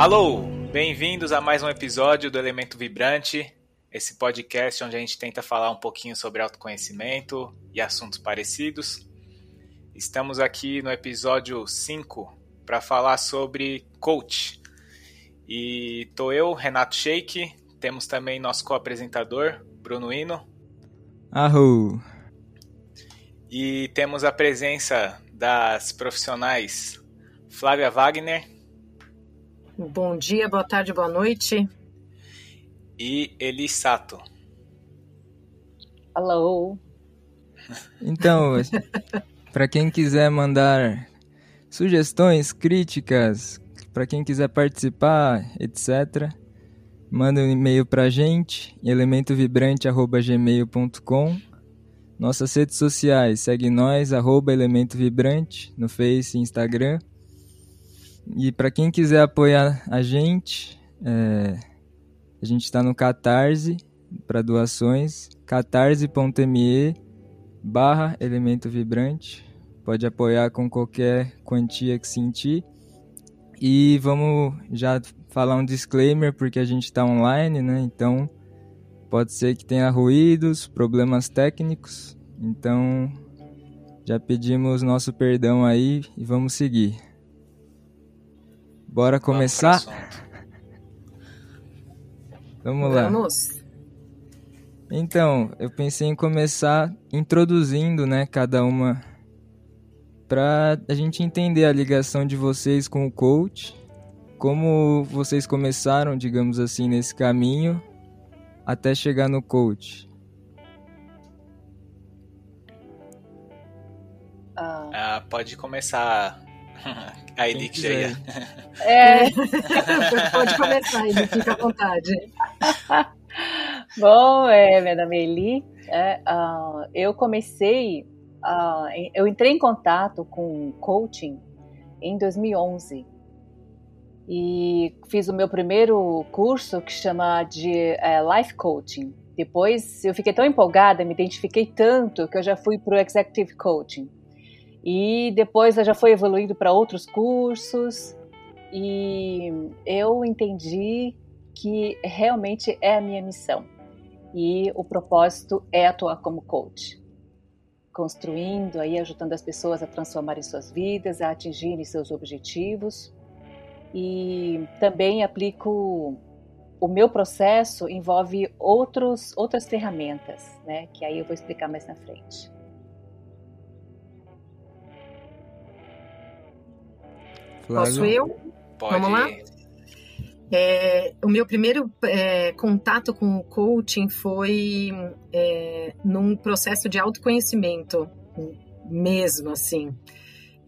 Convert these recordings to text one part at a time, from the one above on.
Alô, bem-vindos a mais um episódio do Elemento Vibrante, esse podcast onde a gente tenta falar um pouquinho sobre autoconhecimento e assuntos parecidos. Estamos aqui no episódio 5 para falar sobre coach. E tô eu, Renato Sheik, temos também nosso co-apresentador, Bruno Ino. Arro! E temos a presença das profissionais Flávia Wagner Bom dia, boa tarde, boa noite. E Eli Sato. Hello. Então, para quem quiser mandar sugestões, críticas, para quem quiser participar, etc., manda um e-mail para gente, elementovibrante@gmail.com. Nossas redes sociais, segue nós, arroba Elemento Vibrante, no Face e Instagram. E para quem quiser apoiar a gente, é, a gente está no Catarse para doações, catarse.me barra Elemento Vibrante. Pode apoiar com qualquer quantia que sentir. E vamos já falar um disclaimer, porque a gente está online, né? Então pode ser que tenha ruídos, problemas técnicos. Então já pedimos nosso perdão aí e vamos seguir. Bora começar? Vamos lá. Vamos. Então, eu pensei em começar introduzindo, né, cada uma para a gente entender a ligação de vocês com o coach, como vocês começaram, digamos assim, nesse caminho até chegar no coach. Ah, ah pode começar a Elix já ia. É. Pode começar, Eli, fica à vontade. Bom, é, meu nome é Eli. É, uh, eu comecei, uh, eu entrei em contato com coaching em 2011 e fiz o meu primeiro curso que chama de uh, Life Coaching. Depois eu fiquei tão empolgada, me identifiquei tanto que eu já fui para o Executive Coaching. E depois eu já fui evoluindo para outros cursos e eu entendi que realmente é a minha missão. E o propósito é atuar como coach, construindo aí ajudando as pessoas a transformarem suas vidas, a atingirem seus objetivos. E também aplico o meu processo envolve outros outras ferramentas, né, que aí eu vou explicar mais na frente. Posso eu? Pode. Vamos lá? É, o meu primeiro é, contato com o coaching foi é, num processo de autoconhecimento, mesmo assim.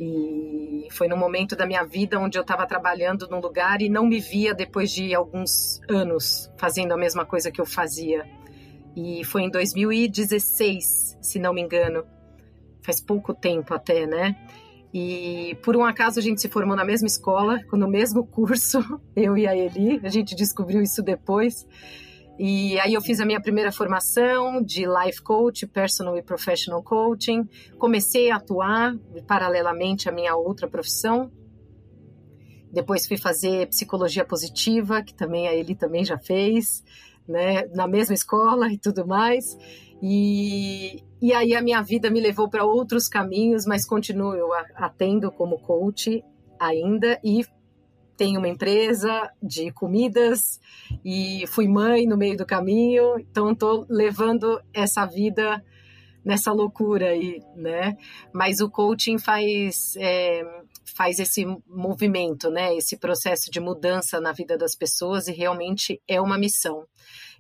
E foi num momento da minha vida onde eu estava trabalhando num lugar e não me via depois de alguns anos fazendo a mesma coisa que eu fazia. E foi em 2016, se não me engano. Faz pouco tempo até, né? E por um acaso a gente se formou na mesma escola, no mesmo curso, eu e a Eli, a gente descobriu isso depois. E aí eu fiz a minha primeira formação de life coach, personal e professional coaching. Comecei a atuar paralelamente à minha outra profissão. Depois fui fazer psicologia positiva, que também a Eli também já fez, né, na mesma escola e tudo mais. E, e aí a minha vida me levou para outros caminhos, mas continuo atendo como coach ainda e tenho uma empresa de comidas e fui mãe no meio do caminho, então estou levando essa vida nessa loucura aí, né? Mas o coaching faz é, faz esse movimento, né? Esse processo de mudança na vida das pessoas e realmente é uma missão.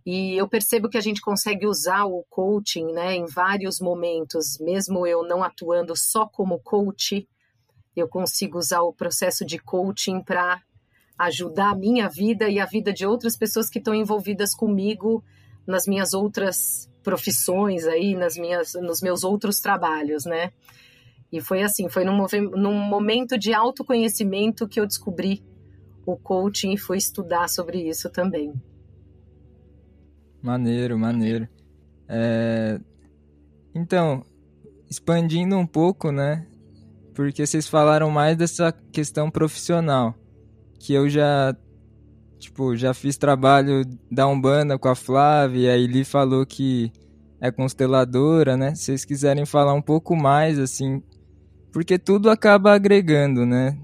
E eu percebo que a gente consegue usar o coaching né, em vários momentos, mesmo eu não atuando só como coach, eu consigo usar o processo de coaching para ajudar a minha vida e a vida de outras pessoas que estão envolvidas comigo nas minhas outras profissões aí, nas minhas, nos meus outros trabalhos, né? E foi assim, foi num, num momento de autoconhecimento que eu descobri o coaching e fui estudar sobre isso também. Maneiro, maneiro. É... Então, expandindo um pouco, né? porque vocês falaram mais dessa questão profissional, que eu já tipo, já fiz trabalho da Umbanda com a Flávia, e a Eli falou que é consteladora, né? Se vocês quiserem falar um pouco mais assim, porque tudo acaba agregando, né?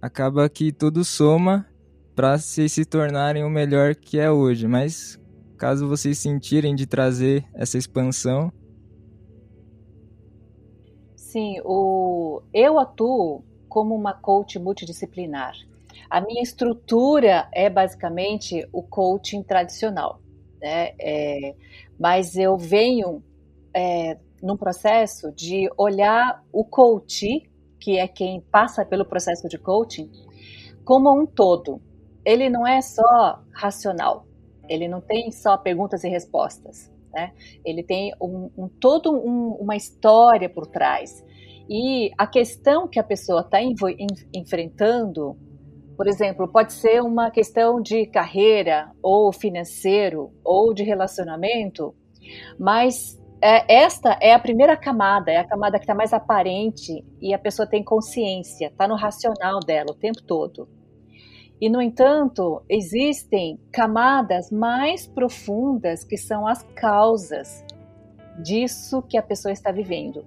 Acaba que tudo soma para vocês se tornarem o melhor que é hoje, mas caso vocês sentirem de trazer essa expansão, Sim, o, eu atuo como uma coach multidisciplinar. A minha estrutura é basicamente o coaching tradicional, né? É, mas eu venho é, num processo de olhar o coach, que é quem passa pelo processo de coaching, como um todo. Ele não é só racional, ele não tem só perguntas e respostas. Né? Ele tem um, um todo um, uma história por trás. E a questão que a pessoa está enfrentando, por exemplo, pode ser uma questão de carreira, ou financeiro, ou de relacionamento, mas é, esta é a primeira camada, é a camada que está mais aparente e a pessoa tem consciência, está no racional dela o tempo todo. E, no entanto, existem camadas mais profundas que são as causas disso que a pessoa está vivendo.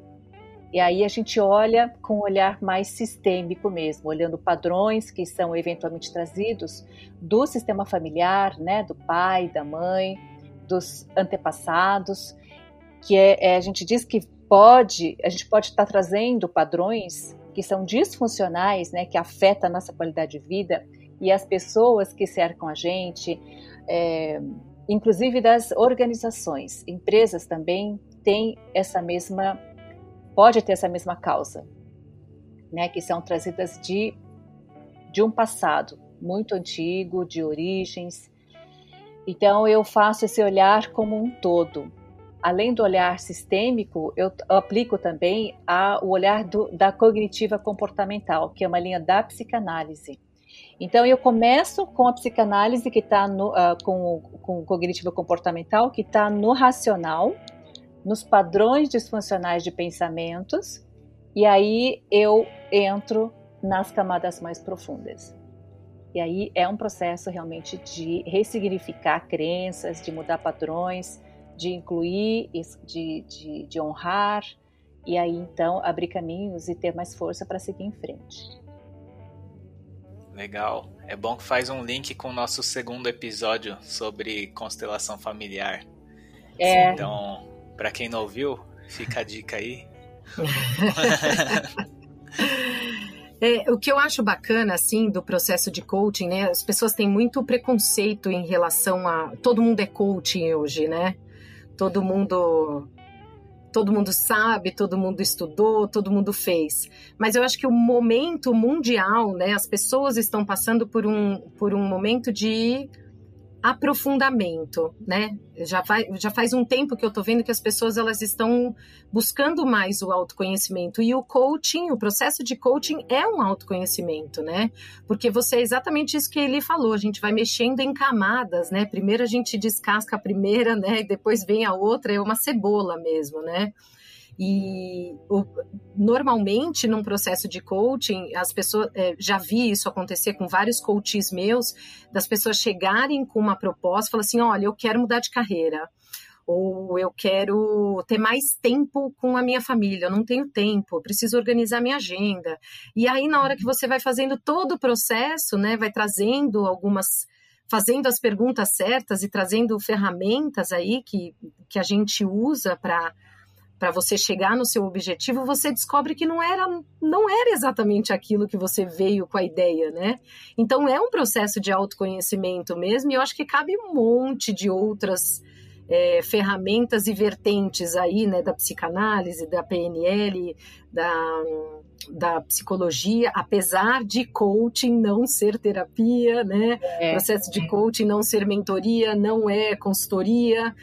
E aí a gente olha com um olhar mais sistêmico mesmo, olhando padrões que são eventualmente trazidos do sistema familiar, né, do pai, da mãe, dos antepassados, que é, é a gente diz que pode, a gente pode estar trazendo padrões que são disfuncionais, né, que afetam a nossa qualidade de vida e as pessoas que cercam a gente, é, inclusive das organizações, empresas também têm essa mesma, pode ter essa mesma causa, né, que são trazidas de, de um passado muito antigo, de origens. Então eu faço esse olhar como um todo. Além do olhar sistêmico, eu aplico também a, o olhar do, da cognitiva comportamental, que é uma linha da psicanálise. Então, eu começo com a psicanálise que está uh, com, com o cognitivo comportamental, que está no racional, nos padrões disfuncionais de pensamentos, e aí eu entro nas camadas mais profundas. E aí é um processo realmente de ressignificar crenças, de mudar padrões, de incluir, de, de, de honrar, e aí então abrir caminhos e ter mais força para seguir em frente. Legal. É bom que faz um link com o nosso segundo episódio sobre constelação familiar. É. Então, para quem não ouviu, fica a dica aí. É, o que eu acho bacana, assim, do processo de coaching, né? As pessoas têm muito preconceito em relação a. Todo mundo é coaching hoje, né? Todo mundo todo mundo sabe, todo mundo estudou, todo mundo fez. Mas eu acho que o momento mundial, né, as pessoas estão passando por um, por um momento de aprofundamento, né? Já faz, já faz um tempo que eu tô vendo que as pessoas elas estão buscando mais o autoconhecimento e o coaching, o processo de coaching é um autoconhecimento, né? Porque você é exatamente isso que ele falou, a gente vai mexendo em camadas, né? Primeiro a gente descasca a primeira, né? E depois vem a outra, é uma cebola mesmo, né? E o, normalmente, num processo de coaching, as pessoas é, já vi isso acontecer com vários coaches meus, das pessoas chegarem com uma proposta, falar assim: olha, eu quero mudar de carreira ou eu quero ter mais tempo com a minha família, eu não tenho tempo, preciso organizar minha agenda. E aí, na hora que você vai fazendo todo o processo, né, vai trazendo algumas, fazendo as perguntas certas e trazendo ferramentas aí que, que a gente usa para para você chegar no seu objetivo, você descobre que não era, não era exatamente aquilo que você veio com a ideia, né? Então é um processo de autoconhecimento mesmo, e eu acho que cabe um monte de outras é, ferramentas e vertentes aí, né, da psicanálise, da PNL, da, da psicologia, apesar de coaching não ser terapia, né? É. Processo de coaching não ser mentoria, não é consultoria.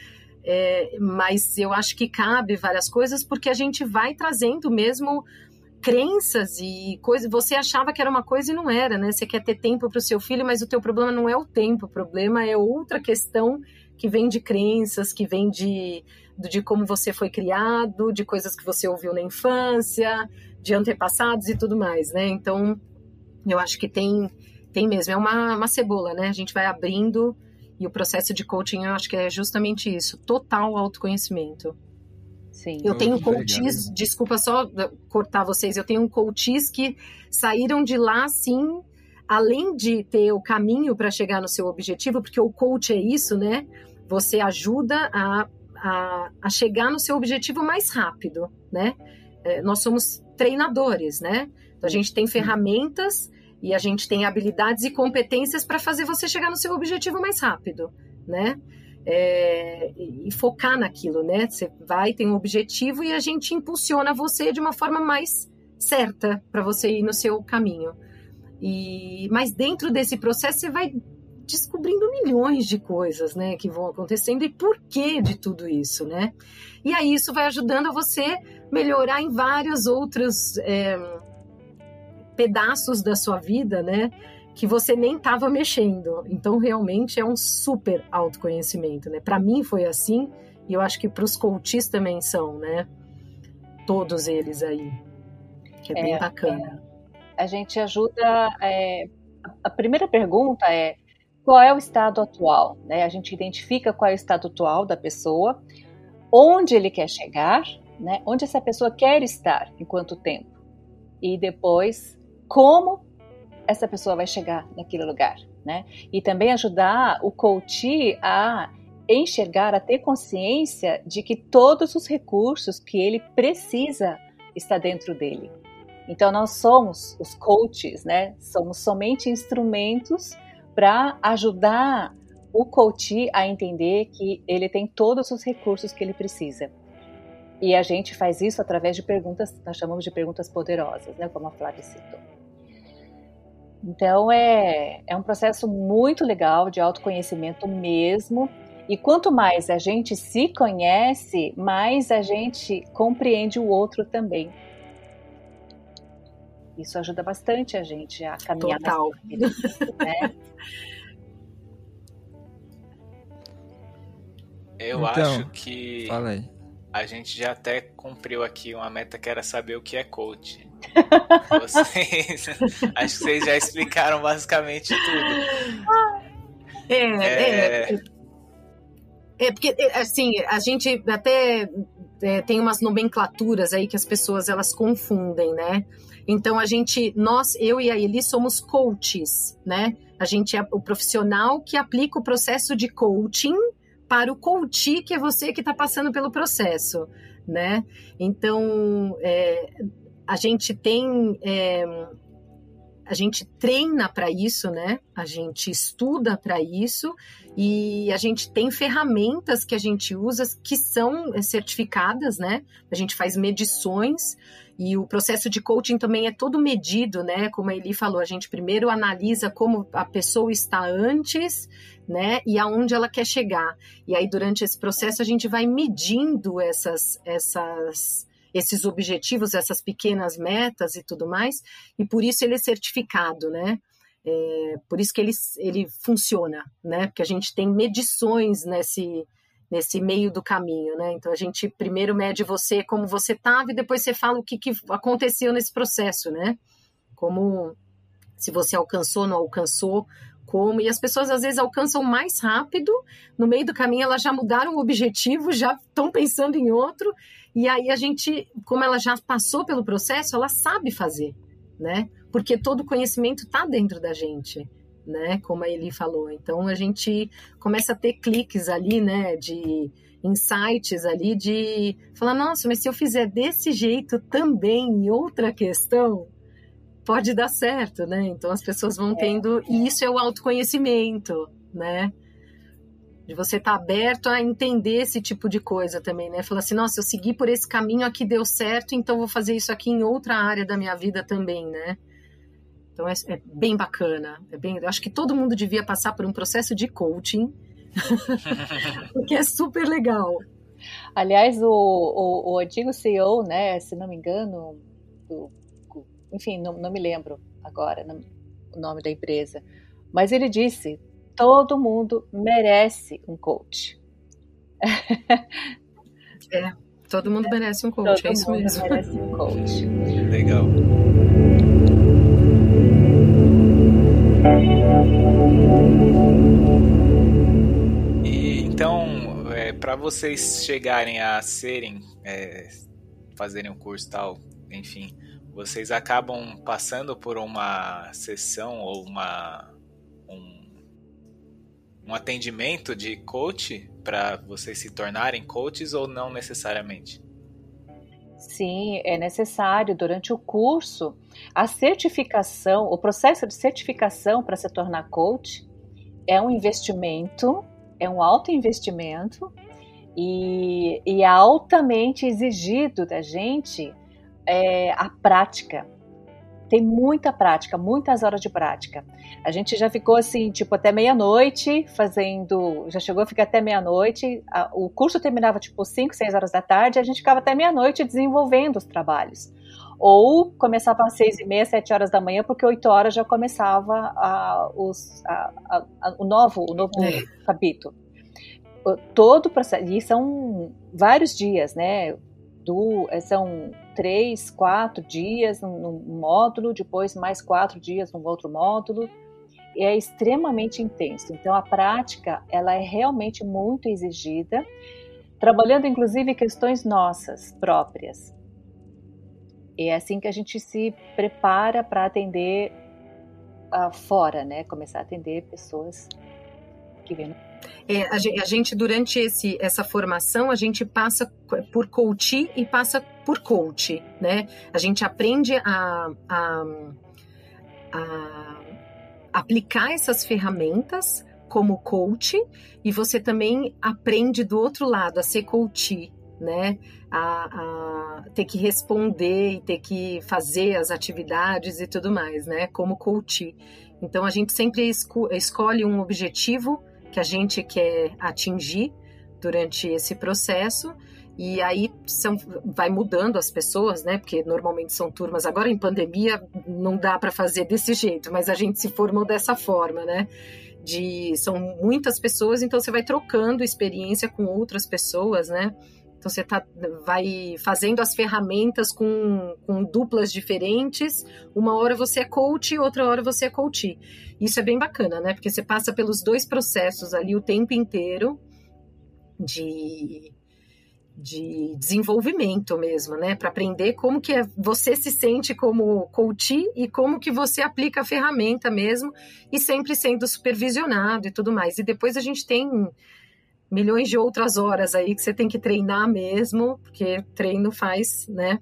É, mas eu acho que cabe várias coisas porque a gente vai trazendo mesmo crenças e coisas. Você achava que era uma coisa e não era, né? Você quer ter tempo para o seu filho, mas o teu problema não é o tempo, o problema é outra questão que vem de crenças, que vem de de como você foi criado, de coisas que você ouviu na infância, de antepassados e tudo mais, né? Então, eu acho que tem, tem mesmo, é uma, uma cebola, né? A gente vai abrindo e o processo de coaching, eu acho que é justamente isso, total autoconhecimento. Sim. Eu tenho coaches, desculpa só cortar vocês, eu tenho coaches que saíram de lá, sim, além de ter o caminho para chegar no seu objetivo, porque o coach é isso, né? Você ajuda a, a, a chegar no seu objetivo mais rápido, né? É, nós somos treinadores, né? Então, a gente tem ferramentas e a gente tem habilidades e competências para fazer você chegar no seu objetivo mais rápido, né? É, e focar naquilo, né? Você vai, tem um objetivo e a gente impulsiona você de uma forma mais certa para você ir no seu caminho. E, mas dentro desse processo você vai descobrindo milhões de coisas, né, que vão acontecendo e por que de tudo isso, né? E aí isso vai ajudando a você melhorar em vários outros é, pedaços da sua vida, né? Que você nem estava mexendo. Então, realmente é um super autoconhecimento, né? Para mim foi assim e eu acho que para os coaches também são, né? Todos eles aí, que é, é bem bacana. É, a gente ajuda. É, a primeira pergunta é qual é o estado atual, né? A gente identifica qual é o estado atual da pessoa, onde ele quer chegar, né? Onde essa pessoa quer estar em quanto tempo. E depois, como essa pessoa vai chegar naquele lugar, né? E também ajudar o coach a enxergar, a ter consciência de que todos os recursos que ele precisa está dentro dele. Então nós somos os coaches, né? Somos somente instrumentos para ajudar o coach a entender que ele tem todos os recursos que ele precisa. E a gente faz isso através de perguntas, nós chamamos de perguntas poderosas, né, como a Flávia citou. Então é, é um processo muito legal de autoconhecimento mesmo. E quanto mais a gente se conhece, mais a gente compreende o outro também. Isso ajuda bastante a gente a caminhar Total. Vida, né? Eu então, acho que a gente já até cumpriu aqui uma meta que era saber o que é coach. Vocês, acho que vocês já explicaram basicamente tudo. É, é, é, é porque assim a gente até é, tem umas nomenclaturas aí que as pessoas elas confundem, né? Então a gente, nós, eu e a Eli somos coaches, né? A gente é o profissional que aplica o processo de coaching para o coach, que é você que está passando pelo processo, né? Então é, a gente tem é, a gente treina para isso, né? A gente estuda para isso e a gente tem ferramentas que a gente usa que são certificadas, né? A gente faz medições e o processo de coaching também é todo medido, né? Como a Eli falou, a gente primeiro analisa como a pessoa está antes, né? E aonde ela quer chegar. E aí, durante esse processo, a gente vai medindo essas, essas, esses objetivos, essas pequenas metas e tudo mais. E por isso ele é certificado, né? É, por isso que ele, ele funciona, né? Porque a gente tem medições nesse, nesse meio do caminho, né? Então a gente primeiro mede você como você estava e depois você fala o que, que aconteceu nesse processo, né? Como se você alcançou, não alcançou, como. E as pessoas às vezes alcançam mais rápido, no meio do caminho elas já mudaram o objetivo, já estão pensando em outro, e aí a gente, como ela já passou pelo processo, ela sabe fazer, né? porque todo conhecimento está dentro da gente, né? Como a Eli falou. Então a gente começa a ter cliques ali, né? De insights ali de falar, nossa, mas se eu fizer desse jeito também em outra questão, pode dar certo, né? Então as pessoas vão é. tendo, e isso é o autoconhecimento, né? de você estar tá aberto a entender esse tipo de coisa também, né? Falar assim, nossa, eu segui por esse caminho aqui deu certo, então vou fazer isso aqui em outra área da minha vida também, né? Então é, é bem bacana. É bem, eu acho que todo mundo devia passar por um processo de coaching, porque é super legal. Aliás, o, o, o, antigo CEO, né, se não me engano, do, enfim, não, não, me lembro agora não, o nome da empresa, mas ele disse: todo mundo merece um coach. É, todo mundo merece um coach, todo é isso mundo mesmo. merece um coach. Legal. E então, é, para vocês chegarem a serem, é, fazerem um curso tal, enfim, vocês acabam passando por uma sessão ou uma um, um atendimento de coach para vocês se tornarem coaches ou não necessariamente? Sim, é necessário durante o curso a certificação, o processo de certificação para se tornar coach é um investimento, é um alto investimento e, e é altamente exigido da gente é, a prática. Tem muita prática, muitas horas de prática. A gente já ficou assim, tipo, até meia-noite fazendo. Já chegou a ficar até meia-noite. O curso terminava tipo 5, 6 horas da tarde, a gente ficava até meia-noite desenvolvendo os trabalhos. Ou começava às seis e meia, sete horas da manhã, porque oito horas já começava a, os, a, a, o novo, o novo é. capítulo. Todo o processo, e são vários dias, né? Do, são três, quatro dias num, módulo, depois mais quatro dias num outro módulo. E é extremamente intenso. Então a prática ela é realmente muito exigida, trabalhando inclusive questões nossas próprias. E é assim que a gente se prepara para atender uh, fora, né? Começar a atender pessoas que vêm é, a, gente, durante esse, essa formação, a gente passa por coach e passa por coach, né? A gente aprende a, a, a aplicar essas ferramentas como coach e você também aprende do outro lado a ser coach, né? A, a, ter que responder e ter que fazer as atividades e tudo mais, né? Como coach. Então a gente sempre esco escolhe um objetivo que a gente quer atingir durante esse processo e aí são, vai mudando as pessoas, né? Porque normalmente são turmas. Agora em pandemia não dá para fazer desse jeito, mas a gente se formou dessa forma, né? De são muitas pessoas, então você vai trocando experiência com outras pessoas, né? Então você tá, vai fazendo as ferramentas com, com duplas diferentes. Uma hora você é coach, outra hora você é coach. Isso é bem bacana, né? Porque você passa pelos dois processos ali o tempo inteiro de, de desenvolvimento mesmo, né? Para aprender como que é, você se sente como coach e como que você aplica a ferramenta mesmo e sempre sendo supervisionado e tudo mais. E depois a gente tem milhões de outras horas aí que você tem que treinar mesmo, porque treino faz, né?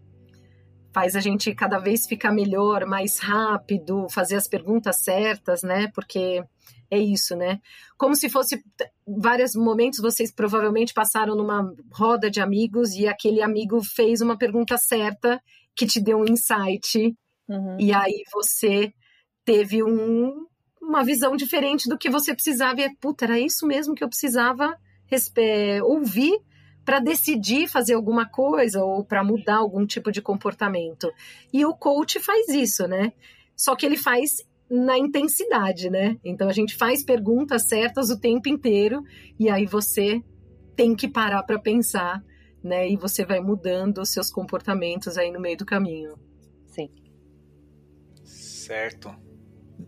Faz a gente cada vez ficar melhor, mais rápido, fazer as perguntas certas, né? Porque é isso, né? Como se fosse vários momentos vocês provavelmente passaram numa roda de amigos e aquele amigo fez uma pergunta certa que te deu um insight uhum. e aí você teve um, uma visão diferente do que você precisava e é, puta, era isso mesmo que eu precisava ouvir para decidir fazer alguma coisa ou para mudar algum tipo de comportamento. E o coach faz isso, né? Só que ele faz na intensidade, né? Então a gente faz perguntas certas o tempo inteiro e aí você tem que parar para pensar, né? E você vai mudando os seus comportamentos aí no meio do caminho. Sim. Certo.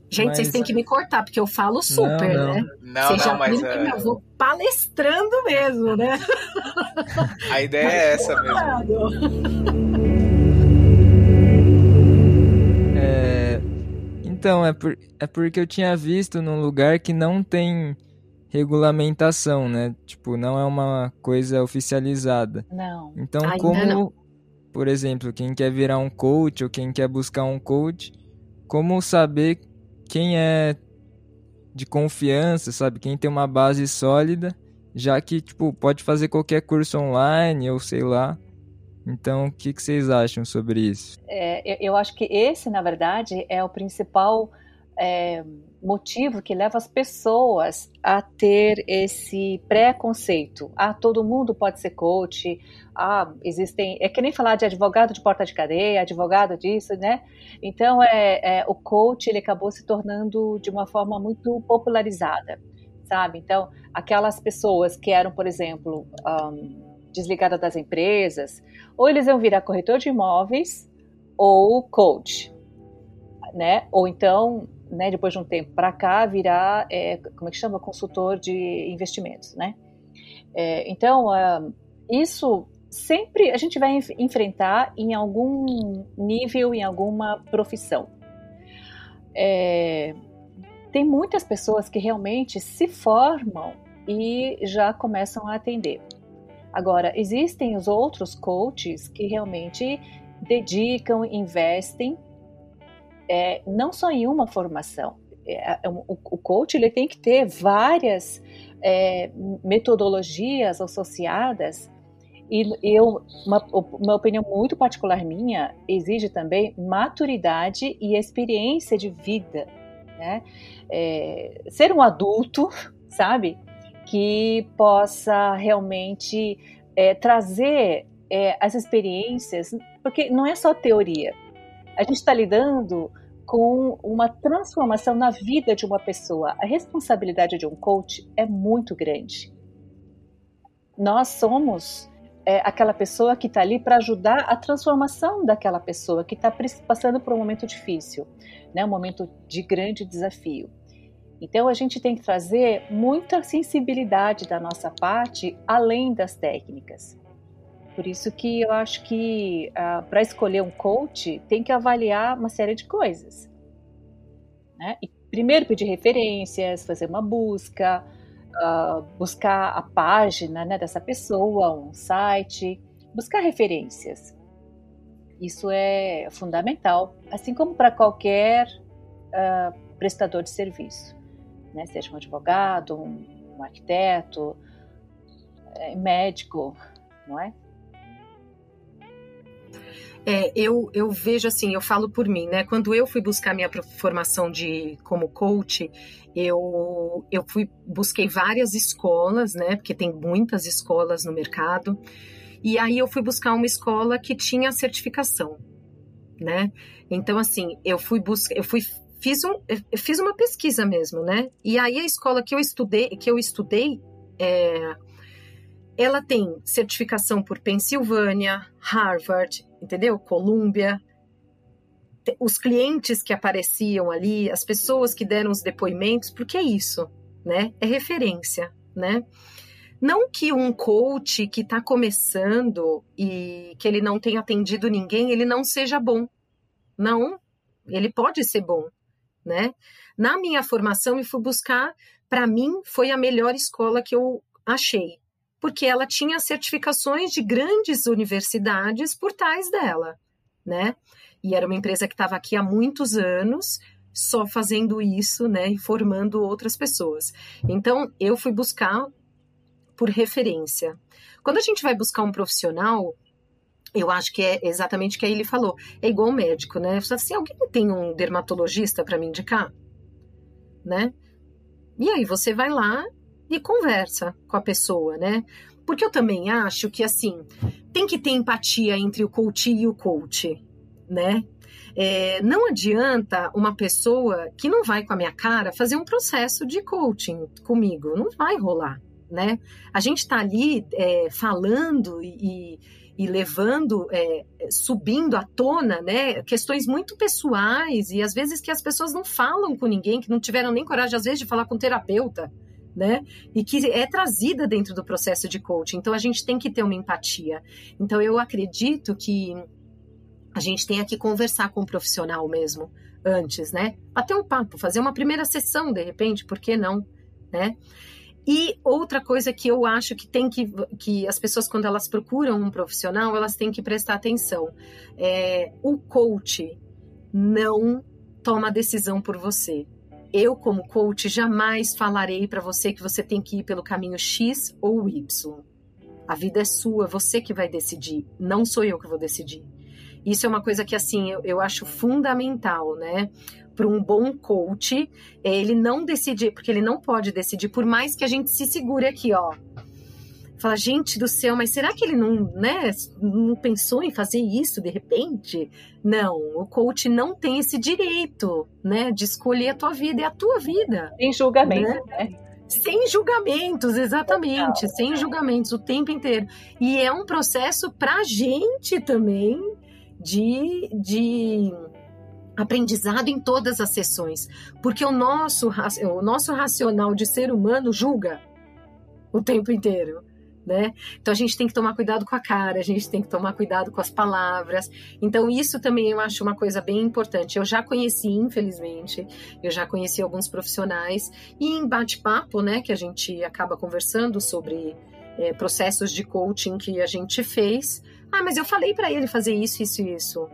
Gente, mas... vocês têm que me cortar, porque eu falo super, não, não. né? Não, vocês não, mas. É... Eu vou palestrando mesmo, né? A ideia é essa mesmo. É... Então, é, por... é porque eu tinha visto num lugar que não tem regulamentação, né? Tipo, não é uma coisa oficializada. Não. Então, Ainda como, não. por exemplo, quem quer virar um coach ou quem quer buscar um coach, como saber quem é de confiança, sabe? Quem tem uma base sólida, já que, tipo, pode fazer qualquer curso online ou sei lá. Então, o que, que vocês acham sobre isso? É, eu acho que esse, na verdade, é o principal é, motivo que leva as pessoas a ter esse preconceito. Ah, todo mundo pode ser coach. Ah, existem. É que nem falar de advogado de porta de cadeia, advogado disso, né? Então, é, é o coach ele acabou se tornando de uma forma muito popularizada, sabe? Então, aquelas pessoas que eram, por exemplo, um, desligada das empresas, ou eles vão virar corretor de imóveis ou coach, né? Ou então, né, depois de um tempo para cá, virar, é, como é que chama, consultor de investimentos, né? É, então, uh, isso sempre a gente vai enf enfrentar em algum nível, em alguma profissão. É, tem muitas pessoas que realmente se formam e já começam a atender. Agora, existem os outros coaches que realmente dedicam, investem, é, não só em uma formação. É, é o, o, coach ele tem que ter várias é, metodologias associadas e eu, uma, uma opinião muito particular minha, exige também maturidade e experiência de vida, né? É, ser um adulto, sabe? Que possa realmente é, trazer é, as experiências, porque não é só teoria. A gente está lidando com uma transformação na vida de uma pessoa. A responsabilidade de um coach é muito grande. Nós somos é, aquela pessoa que está ali para ajudar a transformação daquela pessoa que está passando por um momento difícil, né, um momento de grande desafio. Então a gente tem que trazer muita sensibilidade da nossa parte além das técnicas. Por isso que eu acho que uh, ah, para escolher um coach tem que avaliar uma série de coisas. Né? E primeiro pedir referências, fazer uma busca, uh, buscar a página né, dessa pessoa, um site, buscar referências. Isso é fundamental, assim como para qualquer uh, prestador de serviço, né? seja um advogado, um, um arquiteto, é, médico, não é? É, eu, eu vejo assim, eu falo por mim, né? Quando eu fui buscar minha formação de como coach, eu, eu fui busquei várias escolas, né? Porque tem muitas escolas no mercado. E aí eu fui buscar uma escola que tinha certificação, né? Então assim, eu fui buscar, eu fui fiz um, eu fiz uma pesquisa mesmo, né? E aí a escola que eu estudei, que eu estudei, é, ela tem certificação por Pensilvânia, Harvard, entendeu? Columbia. Os clientes que apareciam ali, as pessoas que deram os depoimentos, porque é isso, né? É referência, né? Não que um coach que está começando e que ele não tenha atendido ninguém, ele não seja bom. Não, ele pode ser bom, né? Na minha formação, eu fui buscar, para mim, foi a melhor escola que eu achei, porque ela tinha certificações de grandes universidades por trás dela, né? E era uma empresa que estava aqui há muitos anos, só fazendo isso, né, e formando outras pessoas. Então, eu fui buscar por referência. Quando a gente vai buscar um profissional, eu acho que é exatamente o que ele falou. É igual um médico, né? Você assim, alguém tem um dermatologista para me indicar? Né? E aí você vai lá e conversa com a pessoa, né? Porque eu também acho que, assim, tem que ter empatia entre o coach e o coach, né? É, não adianta uma pessoa que não vai com a minha cara fazer um processo de coaching comigo, não vai rolar, né? A gente está ali é, falando e, e levando, é, subindo à tona, né, questões muito pessoais e às vezes que as pessoas não falam com ninguém, que não tiveram nem coragem às vezes de falar com o terapeuta, né? E que é trazida dentro do processo de coaching. Então a gente tem que ter uma empatia. Então eu acredito que a gente tenha que conversar com o profissional mesmo antes, né? Bater um papo, fazer uma primeira sessão de repente, por que não, né? E outra coisa que eu acho que tem que que as pessoas quando elas procuram um profissional, elas têm que prestar atenção. É, o coach não toma decisão por você eu, como coach, jamais falarei para você que você tem que ir pelo caminho X ou Y. A vida é sua, você que vai decidir, não sou eu que vou decidir. Isso é uma coisa que, assim, eu, eu acho fundamental, né? Para um bom coach, é ele não decidir, porque ele não pode decidir, por mais que a gente se segure aqui, ó Fala, gente do céu, mas será que ele não, né, não pensou em fazer isso de repente? Não, o coach não tem esse direito, né, de escolher a tua vida, é a tua vida. Sem julgamento, né? né? Sem julgamentos, exatamente, sem julgamentos o tempo inteiro. E é um processo para gente também de, de aprendizado em todas as sessões, porque o nosso, o nosso racional de ser humano julga o tempo inteiro. Né? Então a gente tem que tomar cuidado com a cara, a gente tem que tomar cuidado com as palavras. Então isso também eu acho uma coisa bem importante. Eu já conheci, infelizmente, eu já conheci alguns profissionais e em bate-papo, né, que a gente acaba conversando sobre é, processos de coaching que a gente fez. Ah, mas eu falei para ele fazer isso, isso e isso.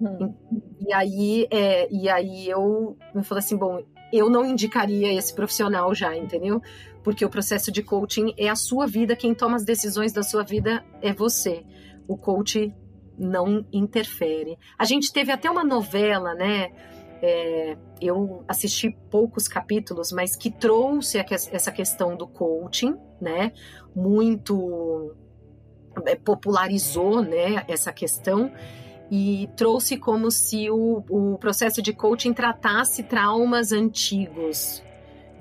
Hum. E aí, é, e aí eu, eu falei assim, bom, eu não indicaria esse profissional já, entendeu? Porque o processo de coaching é a sua vida, quem toma as decisões da sua vida é você. O coach não interfere. A gente teve até uma novela, né? É, eu assisti poucos capítulos, mas que trouxe essa questão do coaching, né? Muito é, popularizou, né? Essa questão e trouxe como se o, o processo de coaching tratasse traumas antigos.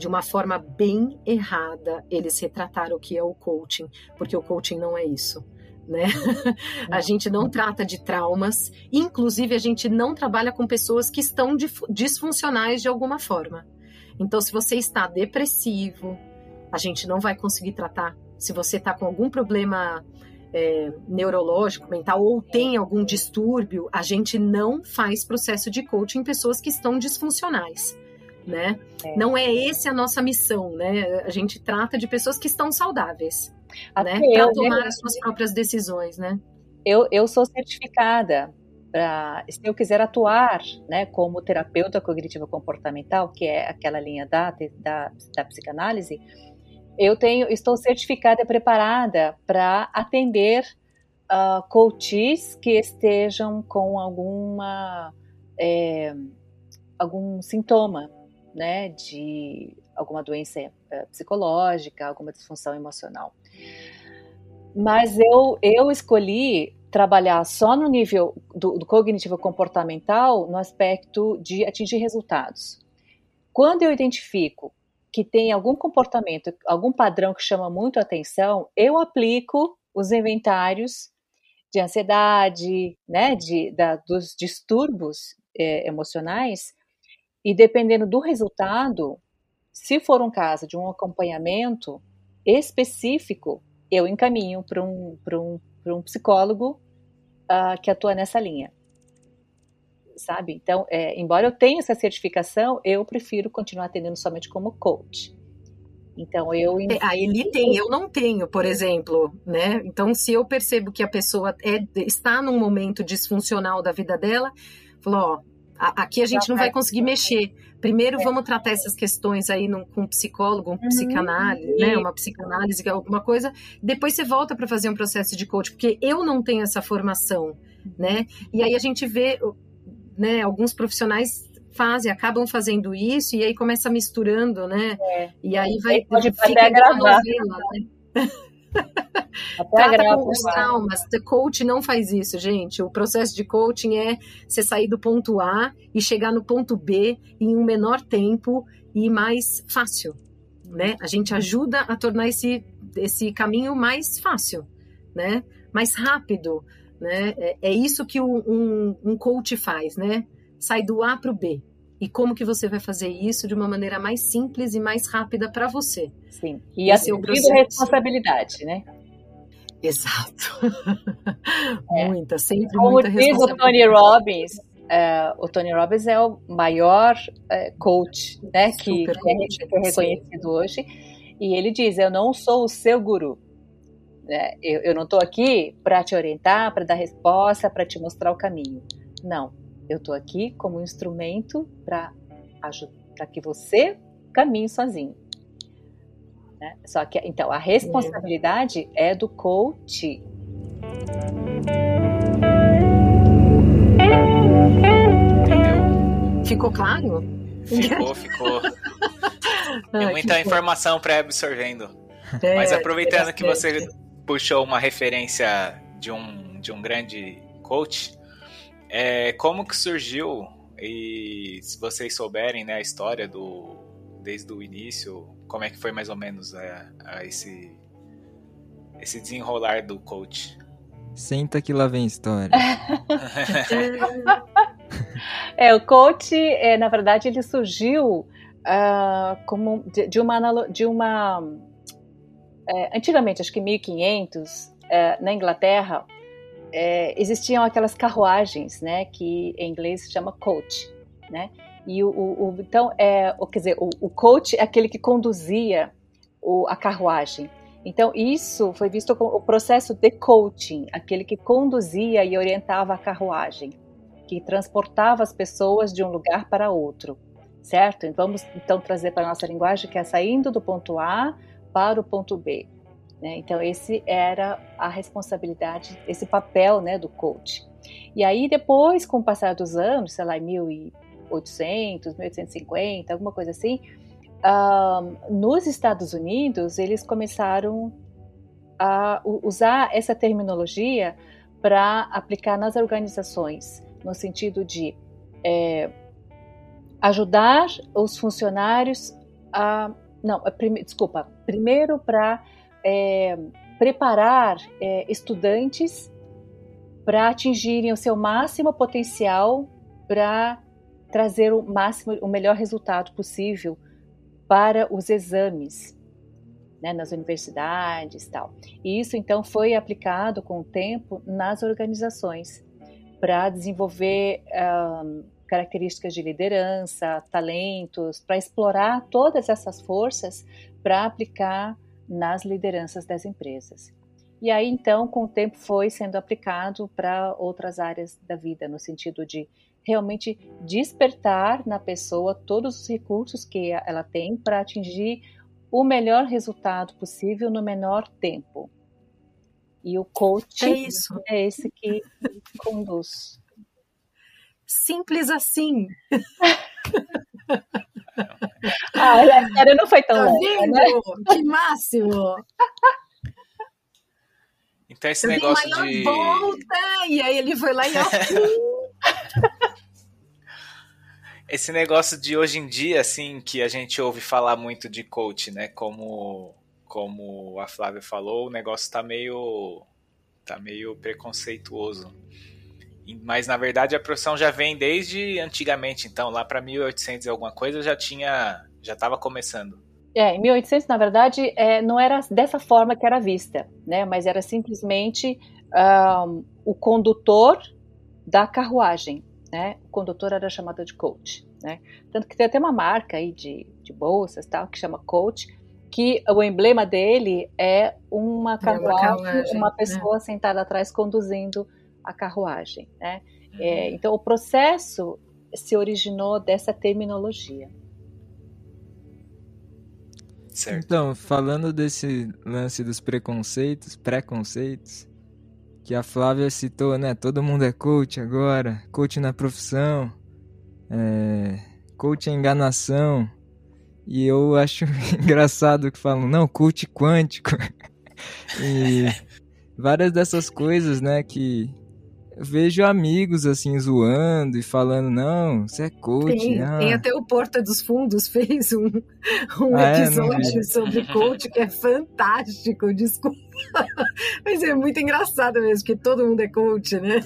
De uma forma bem errada, eles retrataram o que é o coaching, porque o coaching não é isso. Né? a gente não trata de traumas, inclusive a gente não trabalha com pessoas que estão disfuncionais de alguma forma. Então, se você está depressivo, a gente não vai conseguir tratar. Se você está com algum problema é, neurológico, mental ou tem algum distúrbio, a gente não faz processo de coaching em pessoas que estão disfuncionais. Né? É. Não é essa a nossa missão, né? A gente trata de pessoas que estão saudáveis, Até né? Para tomar né? as suas próprias decisões, né? Eu, eu sou certificada para, se eu quiser atuar, né, como terapeuta cognitiva comportamental, que é aquela linha da, da, da psicanálise, eu tenho, estou certificada e preparada para atender uh, coaches que estejam com alguma é, algum sintoma, né, de alguma doença é, psicológica, alguma disfunção emocional. Mas eu eu escolhi trabalhar só no nível do, do cognitivo comportamental no aspecto de atingir resultados. Quando eu identifico que tem algum comportamento, algum padrão que chama muito atenção, eu aplico os inventários de ansiedade, né, de, da, dos distúrbios é, emocionais, e dependendo do resultado, se for um caso de um acompanhamento específico, eu encaminho para um, um, um psicólogo uh, que atua nessa linha sabe? Então, é, embora eu tenha essa certificação, eu prefiro continuar atendendo somente como coach. Então eu é, a ele tem, eu não tenho, por exemplo, né? Então se eu percebo que a pessoa é, está num momento disfuncional da vida dela, falou, ó, aqui a gente não vai conseguir mexer. Primeiro é. vamos tratar essas questões aí num, com um psicólogo, um uhum. psicanálise, né? Uma psicanálise, alguma coisa. Depois você volta para fazer um processo de coach, porque eu não tenho essa formação, né? E aí a gente vê né, alguns profissionais fazem, acabam fazendo isso e aí começa misturando, né? É. E aí vai pode fica até novela, né? Trata com os traumas. The coach não faz isso, gente. O processo de coaching é você sair do ponto A e chegar no ponto B em um menor tempo e mais fácil, né? A gente ajuda a tornar esse, esse caminho mais fácil, né? Mais rápido, né? É, é isso que um, um coach faz, né? Sai do A para o B. E como que você vai fazer isso de uma maneira mais simples e mais rápida para você? Sim. E assumindo é responsabilidade, né? Exato. É. muita, sempre Como muita diz o Tony Robbins, é, o Tony Robbins é o maior é, coach, né, que, que, é, que é reconhecido sim. hoje. E ele diz: Eu não sou o seu guru, né? Eu, eu não estou aqui para te orientar, para dar resposta, para te mostrar o caminho. Não, eu estou aqui como instrumento para ajudar que você caminhe sozinho. Né? Só que então a responsabilidade é do coach. Entendeu? Ficou claro? Ficou, ficou. Tem muita informação pré-absorvendo. É, Mas aproveitando que você puxou uma referência de um, de um grande coach. É, como que surgiu, e se vocês souberem né, a história do, desde o início? Como é que foi mais ou menos a, a esse, esse desenrolar do coach? Senta que lá vem história. é, o coach, é, na verdade, ele surgiu uh, como de, de, uma de uma é, antigamente, acho que 1500, é, na Inglaterra, é, existiam aquelas carruagens, né, que em inglês se chama coach, né? E o, o, o então é, o, quer dizer, o, o, coach é aquele que conduzia o, a carruagem. Então isso foi visto como o processo de coaching, aquele que conduzia e orientava a carruagem, que transportava as pessoas de um lugar para outro, certo? Então, vamos então trazer para a nossa linguagem que é saindo do ponto A para o ponto B. Né? Então, esse era a responsabilidade, esse papel né, do coach. E aí, depois, com o passar dos anos, sei lá, em 1800, 1850, alguma coisa assim, nos Estados Unidos, eles começaram a usar essa terminologia para aplicar nas organizações, no sentido de é, ajudar os funcionários a. Não, prime, desculpa, primeiro para é, preparar é, estudantes para atingirem o seu máximo potencial para trazer o máximo, o melhor resultado possível para os exames né, nas universidades tal. E isso então foi aplicado com o tempo nas organizações para desenvolver um, características de liderança, talentos, para explorar todas essas forças para aplicar nas lideranças das empresas. E aí, então, com o tempo foi sendo aplicado para outras áreas da vida, no sentido de realmente despertar na pessoa todos os recursos que ela tem para atingir o melhor resultado possível no menor tempo. E o coach é, isso. é esse que conduz. Simples assim. Ah, a história não foi tão tá longa, né? Que máximo! Então esse Eu negócio de... volta, e aí ele foi lá e... esse negócio de hoje em dia, assim, que a gente ouve falar muito de coach, né? Como, como a Flávia falou, o negócio tá meio, tá meio preconceituoso. Mas na verdade a profissão já vem desde antigamente, então lá para 1800 e alguma coisa já tinha, já estava começando. É, em 1800 na verdade é, não era dessa forma que era vista, né? Mas era simplesmente um, o condutor da carruagem, né? O condutor era chamado de coach, né? Tanto que tem até uma marca aí de, de bolsas tal que chama coach, que o emblema dele é uma carruagem, uma, carruagem, uma pessoa né? sentada atrás conduzindo a carruagem. Né? É, uhum. então, o processo se originou dessa terminologia. Certo. Então, falando desse lance dos preconceitos, preconceitos, que a Flávia citou, né? Todo mundo é coach agora, coach na profissão, é, coach é enganação. E eu acho engraçado que falam, não, coach quântico. e várias dessas coisas, né, que vejo amigos assim zoando e falando, não, você é coach. Tem, não. tem até o Porta dos Fundos fez um, um ah, é? episódio é, sobre coach que é fantástico, desculpa. Mas é muito engraçado mesmo, que todo mundo é coach, né?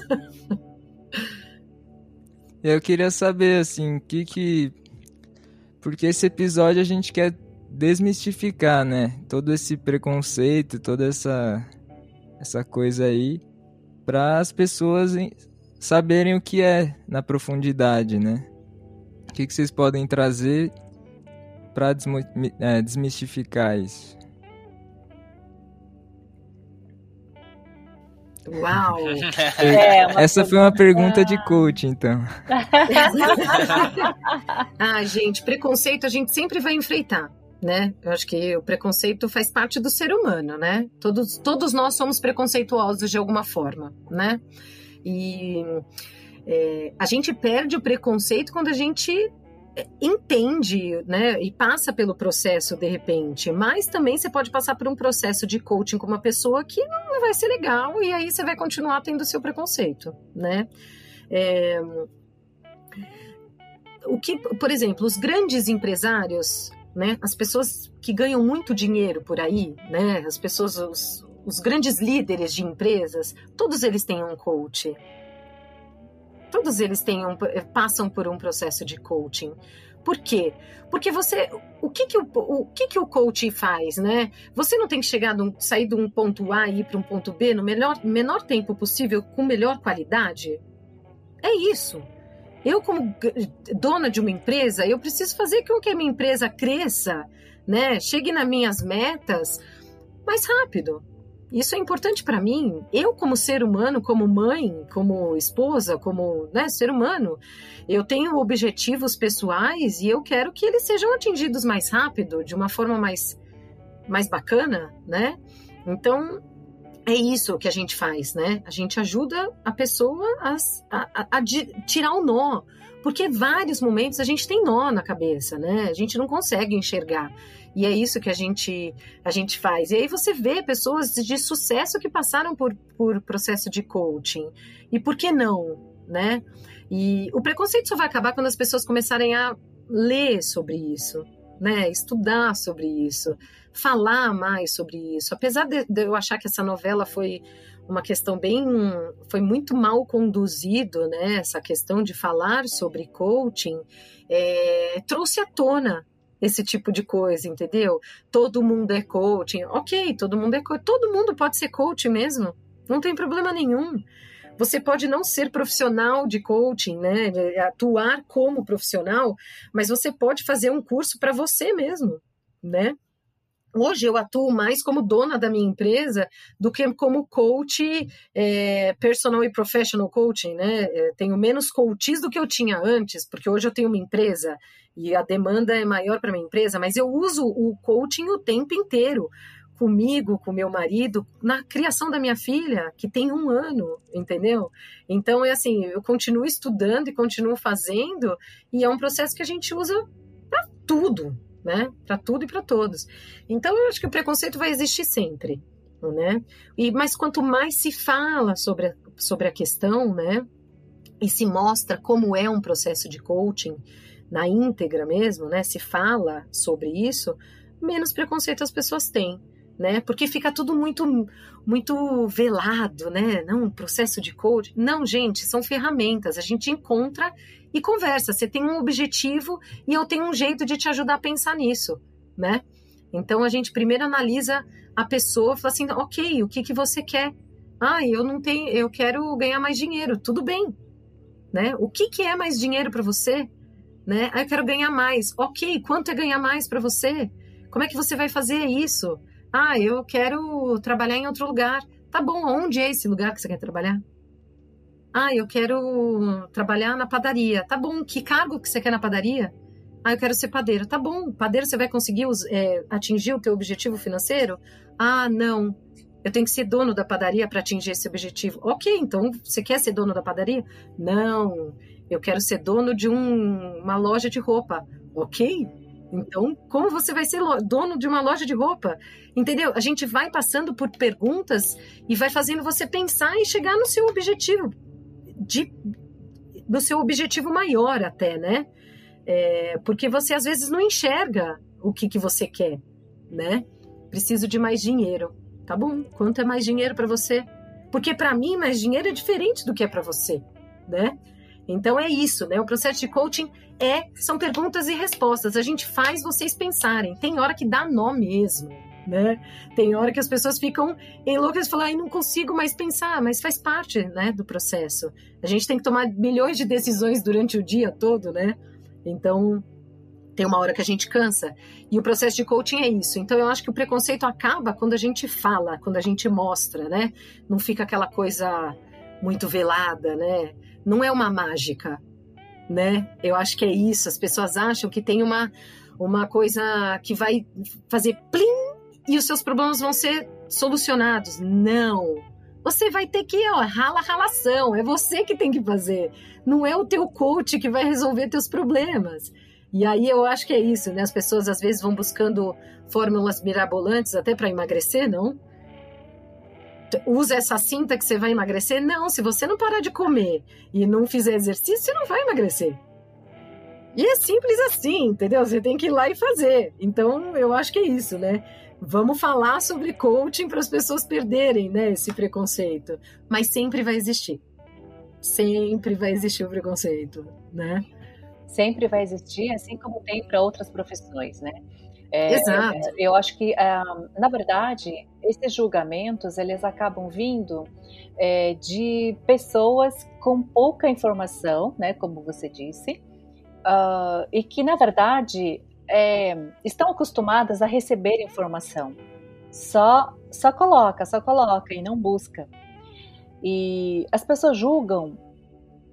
Eu queria saber, assim, o que que. Porque esse episódio a gente quer desmistificar, né? Todo esse preconceito, toda essa, essa coisa aí para as pessoas saberem o que é na profundidade, né? O que, que vocês podem trazer para é, desmistificar isso? Uau! É, Essa foi uma pergunta de coach, então. ah, gente, preconceito a gente sempre vai enfrentar né? Eu acho que o preconceito faz parte do ser humano, né? Todos, todos nós somos preconceituosos de alguma forma, né? E é, a gente perde o preconceito quando a gente é, entende, né, e passa pelo processo de repente, mas também você pode passar por um processo de coaching com uma pessoa que não vai ser legal e aí você vai continuar tendo seu preconceito, né? É, o que, por exemplo, os grandes empresários né? As pessoas que ganham muito dinheiro por aí, né? As pessoas, os, os grandes líderes de empresas, todos eles têm um coach. Todos eles têm um, passam por um processo de coaching. Por quê? Porque você, o que que o, o que que o coach faz, né? Você não tem que chegar, um, sair de um ponto A e ir para um ponto B no melhor, menor tempo possível, com melhor qualidade? É isso. Eu, como dona de uma empresa, eu preciso fazer com que a minha empresa cresça, né? Chegue nas minhas metas mais rápido. Isso é importante para mim. Eu, como ser humano, como mãe, como esposa, como né, ser humano, eu tenho objetivos pessoais e eu quero que eles sejam atingidos mais rápido, de uma forma mais, mais bacana, né? Então, é isso que a gente faz, né? A gente ajuda a pessoa a, a, a, tirar o nó. Porque vários momentos a gente tem nó na cabeça, né? A gente não consegue enxergar. E é isso que a gente, a gente faz. E aí você vê pessoas de sucesso que passaram por, por processo de coaching. E por que não, né? E o preconceito só vai acabar quando as pessoas começarem a ler sobre isso, né? Estudar sobre isso falar mais sobre isso. Apesar de, de, eu achar que essa novela foi uma questão bem. foi muito mal conduzido, né? Essa questão de falar sobre coaching, é, trouxe à tona esse tipo de coisa, entendeu? Todo mundo é coaching. Ok, todo mundo é. Todo mundo pode ser coach mesmo. Não tem problema nenhum. Você pode não ser profissional de coaching, né? Atuar como profissional, mas você pode fazer um curso para você mesmo, né? Hoje eu atuo mais como dona da minha empresa do que como coach é, personal e professional coaching, né? É, tenho menos coaches do que eu tinha antes, porque hoje eu tenho uma empresa e a demanda é maior para minha empresa, mas eu uso o coaching o tempo inteiro comigo, com meu marido, na criação da minha filha, que tem um ano, entendeu? Então é assim, eu continuo estudando e continuo fazendo, e é um processo que a gente usa para tudo, né? Para tudo e para todos. Então eu acho que o preconceito vai existir sempre, né? E mas quanto mais se fala sobre a, sobre a questão, né? E se mostra como é um processo de coaching na íntegra mesmo, né? Se fala sobre isso, menos preconceito as pessoas têm né? Porque fica tudo muito muito velado, né? Não, um processo de coaching. Não, gente, são ferramentas. A gente encontra e conversa. Você tem um objetivo e eu tenho um jeito de te ajudar a pensar nisso, né? Então a gente primeiro analisa a pessoa, fala assim, ok, o que que você quer? Ah, eu não tenho, eu quero ganhar mais dinheiro. Tudo bem, né? O que que é mais dinheiro para você? Né? Ah, eu quero ganhar mais. Ok, quanto é ganhar mais para você? Como é que você vai fazer isso? Ah, eu quero trabalhar em outro lugar. Tá bom, onde é esse lugar que você quer trabalhar? Ah, eu quero trabalhar na padaria. Tá bom, que cargo que você quer na padaria? Ah, eu quero ser padeiro. Tá bom, padeiro você vai conseguir é, atingir o teu objetivo financeiro? Ah, não. Eu tenho que ser dono da padaria para atingir esse objetivo. Ok, então você quer ser dono da padaria? Não, eu quero ser dono de um, uma loja de roupa. Ok, então, como você vai ser dono de uma loja de roupa? Entendeu? A gente vai passando por perguntas e vai fazendo você pensar e chegar no seu objetivo, de, no seu objetivo maior até, né? É, porque você às vezes não enxerga o que, que você quer, né? Preciso de mais dinheiro. Tá bom? Quanto é mais dinheiro para você? Porque para mim mais dinheiro é diferente do que é para você, né? Então é isso, né? O processo de coaching é são perguntas e respostas. A gente faz vocês pensarem. Tem hora que dá nó mesmo, né? Tem hora que as pessoas ficam loucas e falam, ai, não consigo mais pensar, mas faz parte, né, do processo. A gente tem que tomar milhões de decisões durante o dia todo, né? Então, tem uma hora que a gente cansa. E o processo de coaching é isso. Então eu acho que o preconceito acaba quando a gente fala, quando a gente mostra, né? Não fica aquela coisa muito velada, né? Não é uma mágica, né? Eu acho que é isso. As pessoas acham que tem uma, uma coisa que vai fazer plim e os seus problemas vão ser solucionados. Não. Você vai ter que, ó, rala ralação. É você que tem que fazer. Não é o teu coach que vai resolver teus problemas. E aí eu acho que é isso, né? As pessoas às vezes vão buscando fórmulas mirabolantes até para emagrecer, não? Usa essa cinta que você vai emagrecer. Não, se você não parar de comer e não fizer exercício, você não vai emagrecer. E é simples assim, entendeu? Você tem que ir lá e fazer. Então, eu acho que é isso, né? Vamos falar sobre coaching para as pessoas perderem, né, esse preconceito. Mas sempre vai existir. Sempre vai existir o preconceito, né? Sempre vai existir, assim como tem para outras profissões, né? É, Exato. Eu acho que, ah, na verdade, esses julgamentos eles acabam vindo é, de pessoas com pouca informação, né, como você disse, uh, e que, na verdade, é, estão acostumadas a receber informação. Só, só coloca, só coloca e não busca. E as pessoas julgam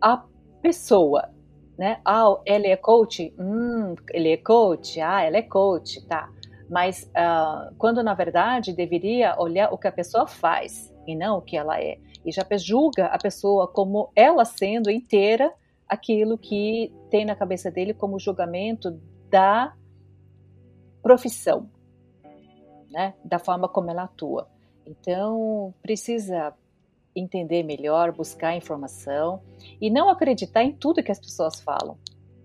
a pessoa, né? Ah, ele é coach? Hum, ele é coach? Ah, ela é coach, tá. Mas uh, quando na verdade deveria olhar o que a pessoa faz e não o que ela é. E já julga a pessoa como ela sendo inteira aquilo que tem na cabeça dele como julgamento da profissão, né? da forma como ela atua. Então, precisa entender melhor, buscar informação e não acreditar em tudo que as pessoas falam,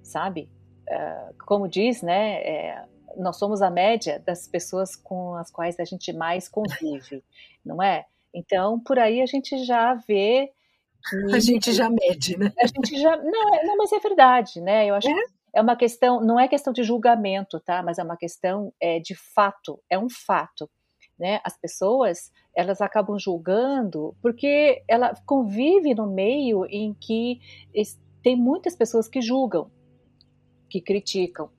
sabe? Uh, como diz, né? É, nós somos a média das pessoas com as quais a gente mais convive, não é? Então, por aí a gente já vê que... A gente já mede, né? A gente já... Não, é, não mas é verdade, né? Eu acho é? que é uma questão, não é questão de julgamento, tá? Mas é uma questão é, de fato, é um fato. Né? As pessoas elas acabam julgando porque ela convive no meio em que tem muitas pessoas que julgam, que criticam,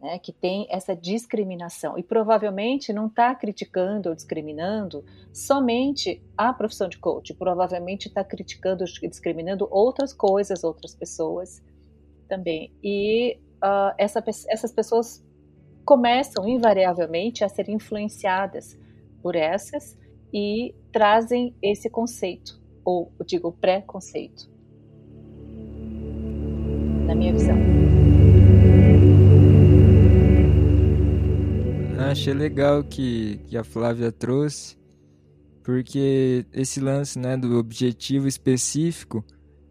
né? que tem essa discriminação e provavelmente não está criticando ou discriminando somente a profissão de coach, provavelmente está criticando discriminando outras coisas, outras pessoas também. E uh, essa, essas pessoas começam invariavelmente a ser influenciadas por essas e trazem esse conceito, ou digo preconceito, na minha visão. Achei legal que, que a Flávia trouxe, porque esse lance né, do objetivo específico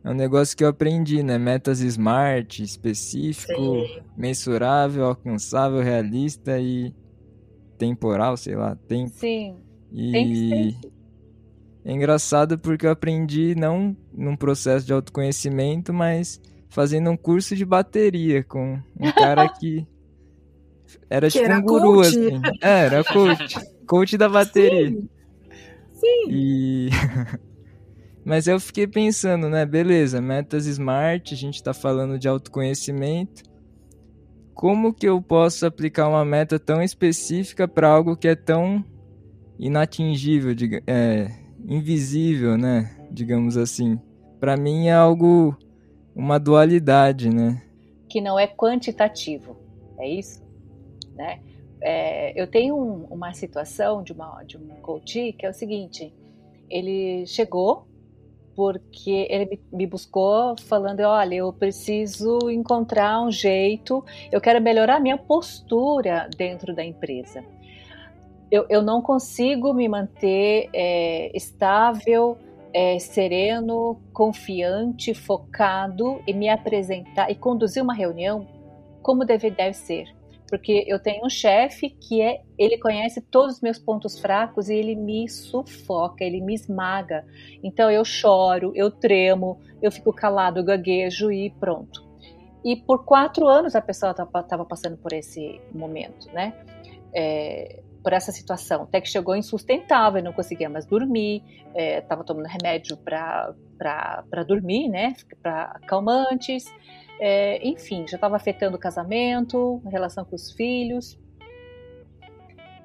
é um negócio que eu aprendi, né? Metas smart, específico, Sim. mensurável, alcançável, realista e temporal, sei lá, tempo. Sim. E é engraçado porque eu aprendi não num processo de autoconhecimento, mas fazendo um curso de bateria com um cara que era que tipo era um guru, coach. assim. É, era coach. coach da bateria. Sim. Sim. E Mas eu fiquei pensando, né? Beleza, metas smart, a gente está falando de autoconhecimento. Como que eu posso aplicar uma meta tão específica para algo que é tão inatingível, é, invisível, né? Digamos assim. Para mim é algo, uma dualidade, né? Que não é quantitativo, é isso? Né? É, eu tenho um, uma situação de, uma, de um coach que é o seguinte: ele chegou porque ele me buscou falando: olha, eu preciso encontrar um jeito, eu quero melhorar minha postura dentro da empresa. Eu, eu não consigo me manter é, estável, é, sereno, confiante, focado e me apresentar e conduzir uma reunião como deve, deve ser porque eu tenho um chefe que é, ele conhece todos os meus pontos fracos e ele me sufoca, ele me esmaga. Então eu choro, eu tremo, eu fico calado, eu gaguejo e pronto. E por quatro anos a pessoa estava passando por esse momento, né? É, por essa situação, até que chegou insustentável, não conseguia mais dormir, estava é, tomando remédio para dormir, né? Para calmantes. É, enfim, já estava afetando o casamento, a relação com os filhos.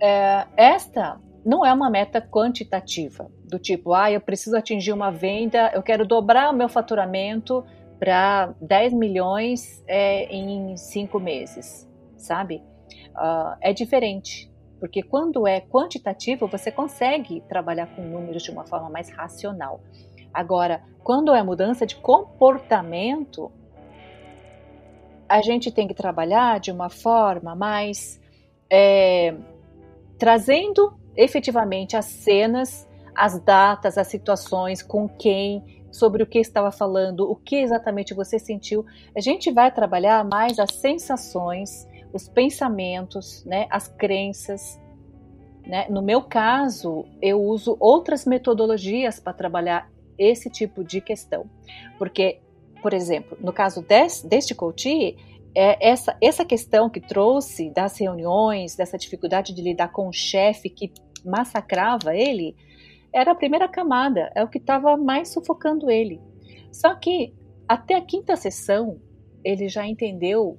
É, esta não é uma meta quantitativa, do tipo, ah, eu preciso atingir uma venda, eu quero dobrar o meu faturamento para 10 milhões é, em cinco meses, sabe? Uh, é diferente, porque quando é quantitativo, você consegue trabalhar com números de uma forma mais racional. Agora, quando é mudança de comportamento, a gente tem que trabalhar de uma forma mais é, trazendo efetivamente as cenas, as datas, as situações, com quem, sobre o que estava falando, o que exatamente você sentiu. A gente vai trabalhar mais as sensações, os pensamentos, né, as crenças. Né? No meu caso, eu uso outras metodologias para trabalhar esse tipo de questão, porque, por exemplo, no caso desse, deste coach, é essa, essa questão que trouxe das reuniões, dessa dificuldade de lidar com o chefe que massacrava ele, era a primeira camada, é o que estava mais sufocando ele. Só que até a quinta sessão, ele já entendeu,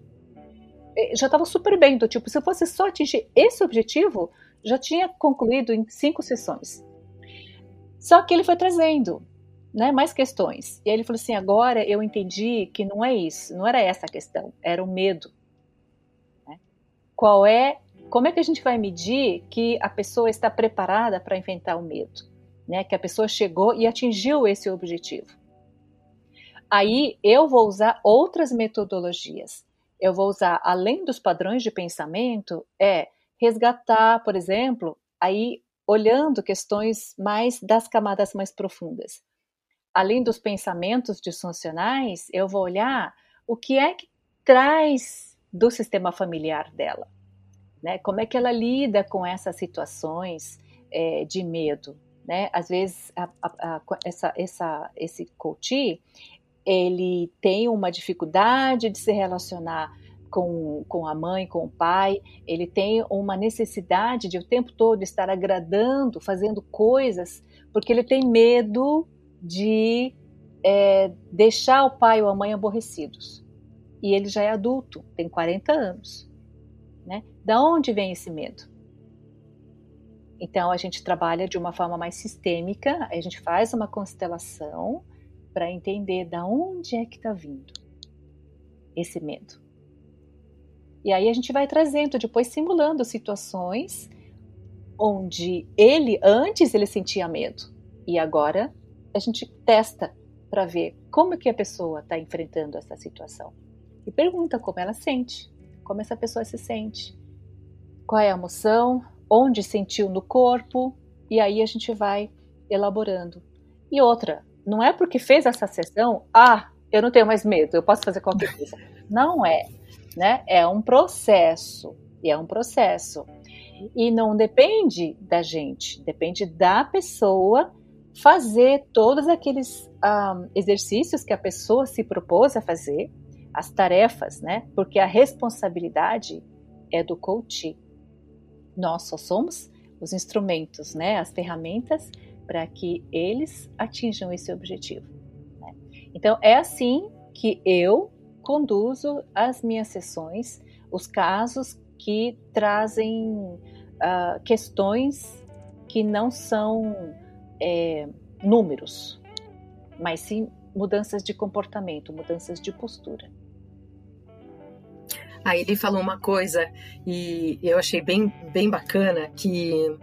eh, já estava super bem, do tipo, se fosse só atingir esse objetivo, já tinha concluído em cinco sessões. Só que ele foi trazendo né, mais questões. E aí ele falou assim: agora eu entendi que não é isso, não era essa a questão, era o medo. Né? Qual é, como é que a gente vai medir que a pessoa está preparada para enfrentar o medo? Né? Que a pessoa chegou e atingiu esse objetivo. Aí eu vou usar outras metodologias. Eu vou usar, além dos padrões de pensamento, é resgatar, por exemplo, aí olhando questões mais das camadas mais profundas além dos pensamentos disfuncionais, eu vou olhar o que é que traz do sistema familiar dela, né? Como é que ela lida com essas situações é, de medo, né? Às vezes a, a, a, essa, essa, esse coach ele tem uma dificuldade de se relacionar com, com a mãe, com o pai, ele tem uma necessidade de o tempo todo estar agradando, fazendo coisas, porque ele tem medo de é, deixar o pai ou a mãe aborrecidos. E ele já é adulto, tem 40 anos. Né? Da onde vem esse medo? Então a gente trabalha de uma forma mais sistêmica, a gente faz uma constelação para entender da onde é que está vindo esse medo. E aí a gente vai trazendo, depois simulando situações onde ele antes ele sentia medo e agora a gente testa para ver como que a pessoa está enfrentando essa situação. E pergunta como ela sente, como essa pessoa se sente, qual é a emoção, onde sentiu no corpo, e aí a gente vai elaborando. E outra, não é porque fez essa sessão, ah, eu não tenho mais medo, eu posso fazer qualquer coisa. Não é, né? É um processo, e é um processo. E não depende da gente, depende da pessoa fazer todos aqueles ah, exercícios que a pessoa se propôs a fazer, as tarefas, né? Porque a responsabilidade é do coach. Nós só somos os instrumentos, né? As ferramentas para que eles atinjam esse objetivo. Né? Então é assim que eu conduzo as minhas sessões, os casos que trazem uh, questões que não são é, números, mas sim mudanças de comportamento, mudanças de postura. Aí ele falou uma coisa e eu achei bem, bem bacana que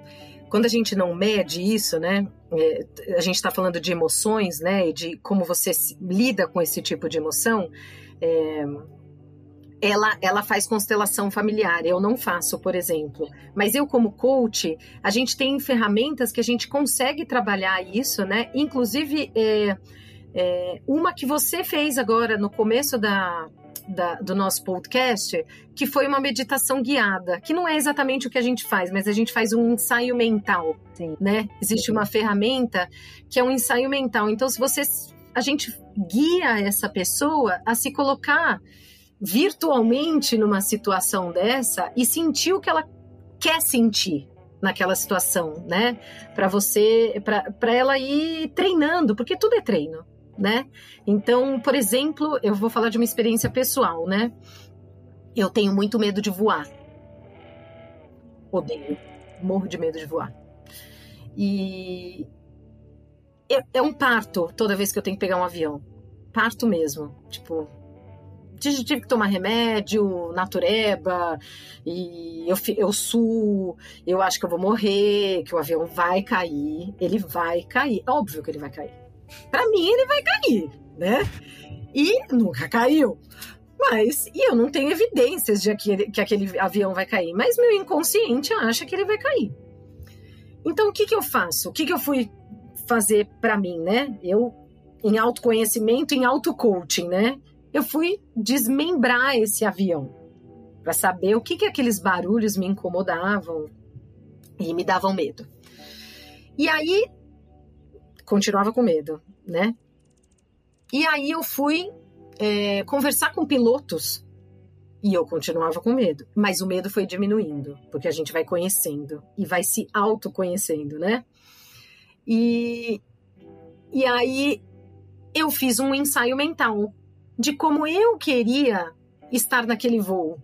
quando a gente não mede isso, né? É, a gente está falando de emoções, né? E de como você lida com esse tipo de emoção. É, ela, ela faz constelação familiar, eu não faço, por exemplo. Mas eu, como coach, a gente tem ferramentas que a gente consegue trabalhar isso, né? Inclusive, é, é, uma que você fez agora no começo da, da, do nosso podcast, que foi uma meditação guiada, que não é exatamente o que a gente faz, mas a gente faz um ensaio mental, Sim. né? Existe uma ferramenta que é um ensaio mental. Então, se você a gente guia essa pessoa a se colocar virtualmente numa situação dessa e sentir o que ela quer sentir naquela situação, né? Para você, para ela ir treinando, porque tudo é treino, né? Então, por exemplo, eu vou falar de uma experiência pessoal, né? Eu tenho muito medo de voar. Odeio, morro de medo de voar. E é, é um parto toda vez que eu tenho que pegar um avião. Parto mesmo. Tipo, tive que tomar remédio, natureba, e eu, eu suo, eu acho que eu vou morrer, que o avião vai cair, ele vai cair, óbvio que ele vai cair. Para mim, ele vai cair, né? E nunca caiu. Mas, e eu não tenho evidências de que, que aquele avião vai cair, mas meu inconsciente acha que ele vai cair. Então, o que, que eu faço? O que, que eu fui fazer para mim, né? Eu em autoconhecimento, em auto-coaching, né? Eu fui desmembrar esse avião para saber o que, que aqueles barulhos me incomodavam e me davam medo. E aí, continuava com medo, né? E aí eu fui é, conversar com pilotos e eu continuava com medo. Mas o medo foi diminuindo, porque a gente vai conhecendo e vai se autoconhecendo, né? E, e aí eu fiz um ensaio mental de como eu queria estar naquele voo,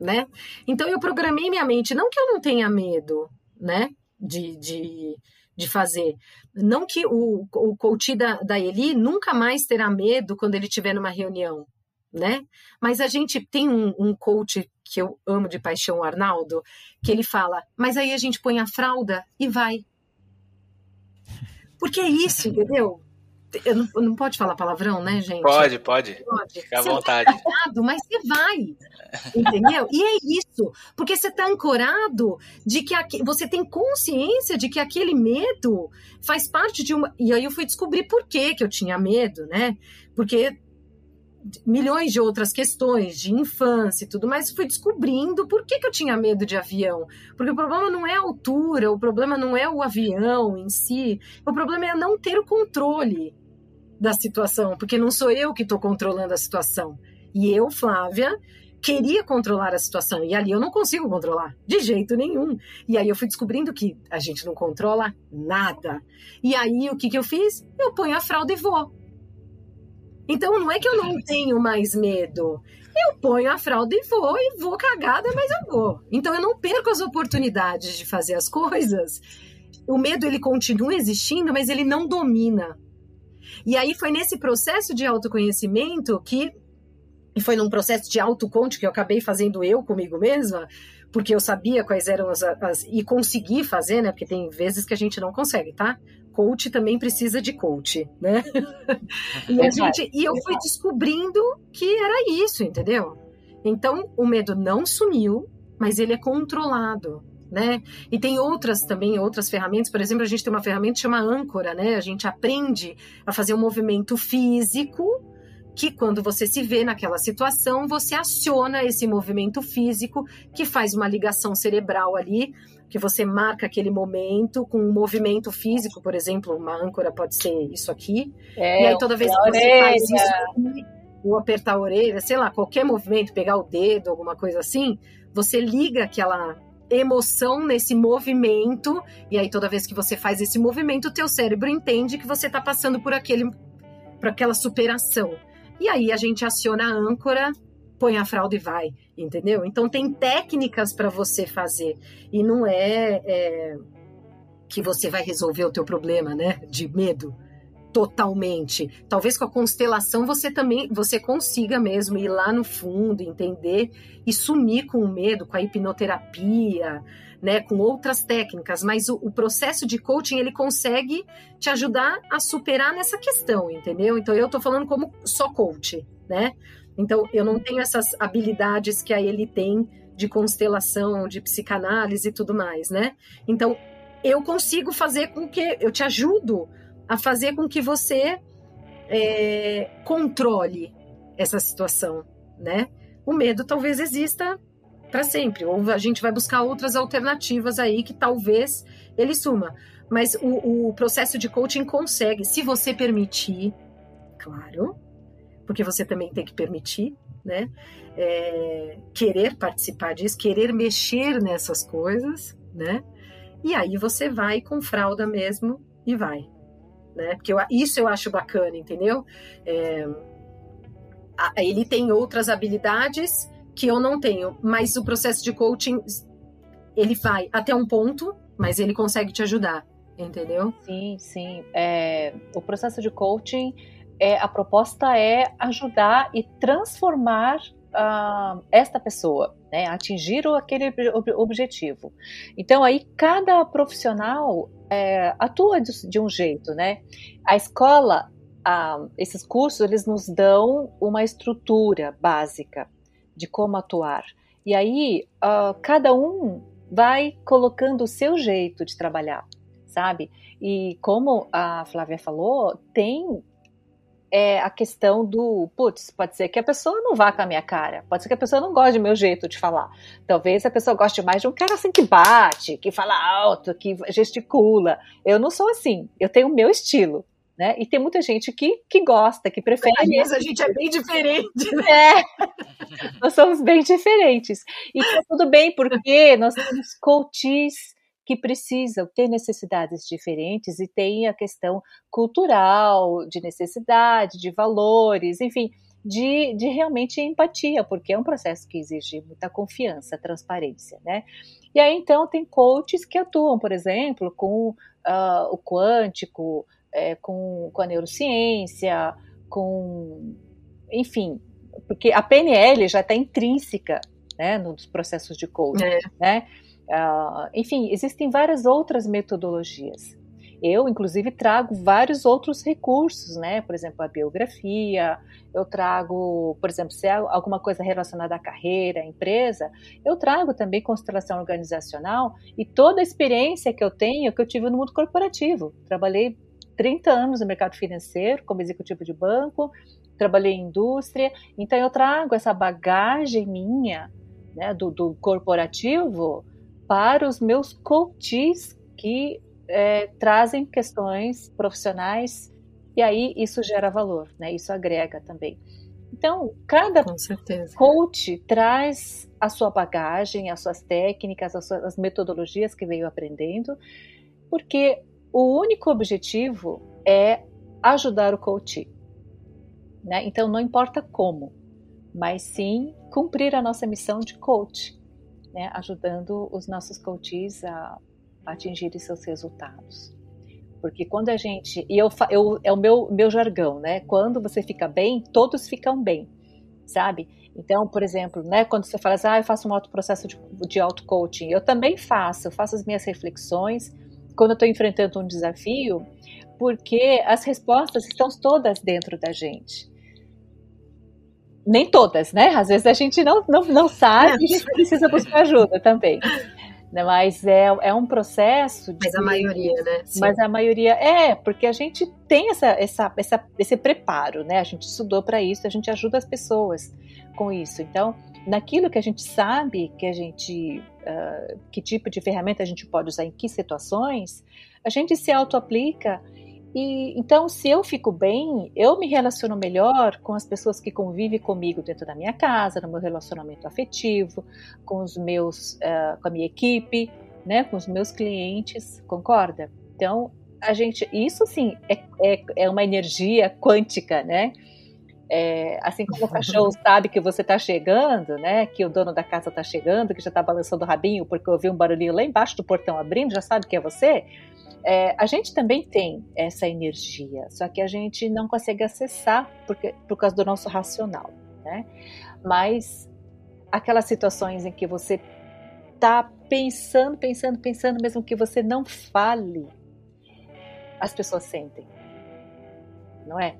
né? Então eu programei minha mente, não que eu não tenha medo, né? De, de, de fazer. Não que o, o coach da, da Eli nunca mais terá medo quando ele estiver numa reunião, né? Mas a gente tem um, um coach que eu amo de paixão, o Arnaldo, que ele fala, mas aí a gente põe a fralda e vai. Porque é isso, entendeu? Eu não, não pode falar palavrão, né, gente? Pode, pode. Pode. Fica à você vontade. Tá mas você vai. Entendeu? E é isso. Porque você está ancorado de que aqui, você tem consciência de que aquele medo faz parte de uma. E aí eu fui descobrir por que, que eu tinha medo, né? Porque milhões de outras questões de infância e tudo mais, fui descobrindo por que, que eu tinha medo de avião. Porque o problema não é a altura, o problema não é o avião em si, o problema é não ter o controle da situação, porque não sou eu que estou controlando a situação. E eu, Flávia, queria controlar a situação, e ali eu não consigo controlar, de jeito nenhum. E aí eu fui descobrindo que a gente não controla nada. E aí o que, que eu fiz? Eu ponho a fralda e vou. Então não é que eu não tenho mais medo. Eu ponho a fralda e vou, e vou cagada, mas eu vou. Então eu não perco as oportunidades de fazer as coisas. O medo ele continua existindo, mas ele não domina. E aí foi nesse processo de autoconhecimento que e foi num processo de autoconte que eu acabei fazendo eu comigo mesma, porque eu sabia quais eram as, as, e consegui fazer, né? Porque tem vezes que a gente não consegue, tá? coach também precisa de coach, né? e, a gente, e eu fui descobrindo que era isso, entendeu? Então, o medo não sumiu, mas ele é controlado, né? E tem outras também, outras ferramentas, por exemplo, a gente tem uma ferramenta que chama âncora, né? A gente aprende a fazer um movimento físico que quando você se vê naquela situação, você aciona esse movimento físico que faz uma ligação cerebral ali que você marca aquele momento com um movimento físico, por exemplo, uma âncora pode ser isso aqui. É, e aí toda vez que você orelha. faz isso, ou apertar a orelha, sei lá, qualquer movimento, pegar o dedo, alguma coisa assim, você liga aquela emoção nesse movimento, e aí toda vez que você faz esse movimento, o teu cérebro entende que você está passando por aquele por aquela superação. E aí a gente aciona a âncora põe a fralda e vai, entendeu? Então tem técnicas para você fazer e não é, é, que você vai resolver o teu problema, né? De medo totalmente. Talvez com a constelação você também você consiga mesmo ir lá no fundo, entender e sumir com o medo, com a hipnoterapia, né, com outras técnicas, mas o, o, processo de coaching ele consegue te ajudar a superar nessa questão, entendeu? Então eu tô falando como só coach, né? Então, eu não tenho essas habilidades que a ele tem de constelação, de psicanálise e tudo mais, né? Então, eu consigo fazer com que. Eu te ajudo a fazer com que você é, controle essa situação, né? O medo talvez exista para sempre, ou a gente vai buscar outras alternativas aí que talvez ele suma. Mas o, o processo de coaching consegue, se você permitir, claro, porque você também tem que permitir, né? É, querer participar disso, querer mexer nessas coisas, né? E aí você vai com fralda mesmo e vai, né? Porque eu, isso eu acho bacana, entendeu? É, ele tem outras habilidades que eu não tenho, mas o processo de coaching ele vai até um ponto, mas ele consegue te ajudar, entendeu? Sim, sim. É, o processo de coaching é, a proposta é ajudar e transformar uh, esta pessoa, né, atingir aquele objetivo. Então aí cada profissional é, atua de, de, um jeito, né? A escola, uh, esses cursos, eles nos dão uma estrutura básica de como atuar. E aí uh, cada um vai colocando o seu jeito de trabalhar sabe? E como a Flávia falou, tem é a questão do, putz, pode ser que a pessoa não vá com a minha cara, pode ser que a pessoa não goste do meu jeito de falar. Talvez a pessoa goste mais de um cara assim que bate, que fala alto, que gesticula. Eu não sou assim, eu tenho o meu estilo. Né? E tem muita gente que, que gosta, que prefere. Às a gente é bem diferente. Né? É, nós somos bem diferentes. E tá tudo bem, porque nós temos coaches que precisam ter necessidades diferentes e tem a questão cultural, de necessidade, de valores, enfim, de, de realmente empatia, porque é um processo que exige muita confiança, transparência, né? E aí, então, tem coaches que atuam, por exemplo, com uh, o quântico, é, com, com a neurociência, com. Enfim, porque a PNL já está intrínseca né, nos processos de coaching, é. né? Uh, enfim, existem várias outras metodologias. Eu, inclusive, trago vários outros recursos, né? Por exemplo, a biografia, eu trago, por exemplo, se é alguma coisa relacionada à carreira, à empresa, eu trago também constelação organizacional e toda a experiência que eu tenho, que eu tive no mundo corporativo. Trabalhei 30 anos no mercado financeiro, como executivo de banco, trabalhei em indústria, então eu trago essa bagagem minha, né, do, do corporativo, para os meus coaches que é, trazem questões profissionais e aí isso gera valor, né? Isso agrega também. Então, cada coach traz a sua bagagem, as suas técnicas, as, suas, as metodologias que veio aprendendo, porque o único objetivo é ajudar o coach. Né? Então, não importa como, mas sim cumprir a nossa missão de coach né, ajudando os nossos coaches a, atingirem seus resultados. Porque quando a gente, e eu, eu é o meu, meu jargão, né? Quando você fica bem, todos ficam bem, sabe? Então, por exemplo, né, quando você fala assim, ah, eu faço um auto processo de, de auto-coaching, eu também faço, eu faço as minhas reflexões quando eu estou enfrentando um desafio, porque as respostas estão todas dentro da gente nem todas, né? Às vezes a gente não, não, não sabe e a gente precisa buscar ajuda também. Né? Mas é, é um processo. De, mas a maioria, né? Sim. Mas a maioria é, porque a gente tem essa, essa, essa esse preparo, né? A gente estudou para isso, a gente ajuda as pessoas com isso. Então, naquilo que a gente sabe que a gente. Uh, que tipo de ferramenta a gente pode usar em que situações, a gente se auto-aplica e então, se eu fico bem, eu me relaciono melhor com as pessoas que convivem comigo dentro da minha casa, no meu relacionamento afetivo, com os meus, uh, com a minha equipe, né, com os meus clientes, concorda? Então, a gente, isso sim é, é, é uma energia quântica, né? É, assim como o cachorro sabe que você está chegando, né? Que o dono da casa está chegando, que já está balançando o rabinho porque ouviu um barulhinho lá embaixo do portão abrindo, já sabe que é você. É, a gente também tem essa energia, só que a gente não consegue acessar porque, por causa do nosso racional, né? Mas aquelas situações em que você está pensando, pensando, pensando, mesmo que você não fale, as pessoas sentem, não é?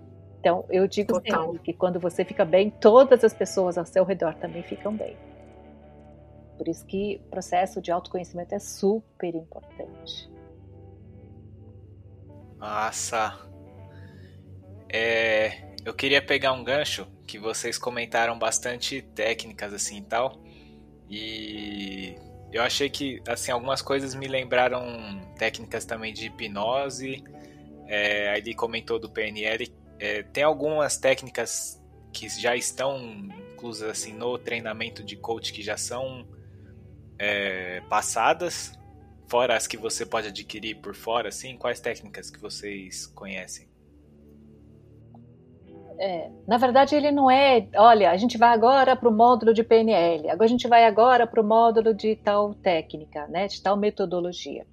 Então, eu digo Total. sempre que quando você fica bem, todas as pessoas ao seu redor também ficam bem. Por isso que o processo de autoconhecimento é super importante. Massa. É, eu queria pegar um gancho que vocês comentaram bastante técnicas assim e tal. E eu achei que assim algumas coisas me lembraram técnicas também de hipnose. É, aí ele comentou do PNL. É, tem algumas técnicas que já estão inclusas assim no treinamento de coach que já são é, passadas Fora as que você pode adquirir por fora, assim, quais técnicas que vocês conhecem? É, na verdade, ele não é. Olha, a gente vai agora para o módulo de PNL, agora a gente vai agora para o módulo de tal técnica, né, de tal metodologia.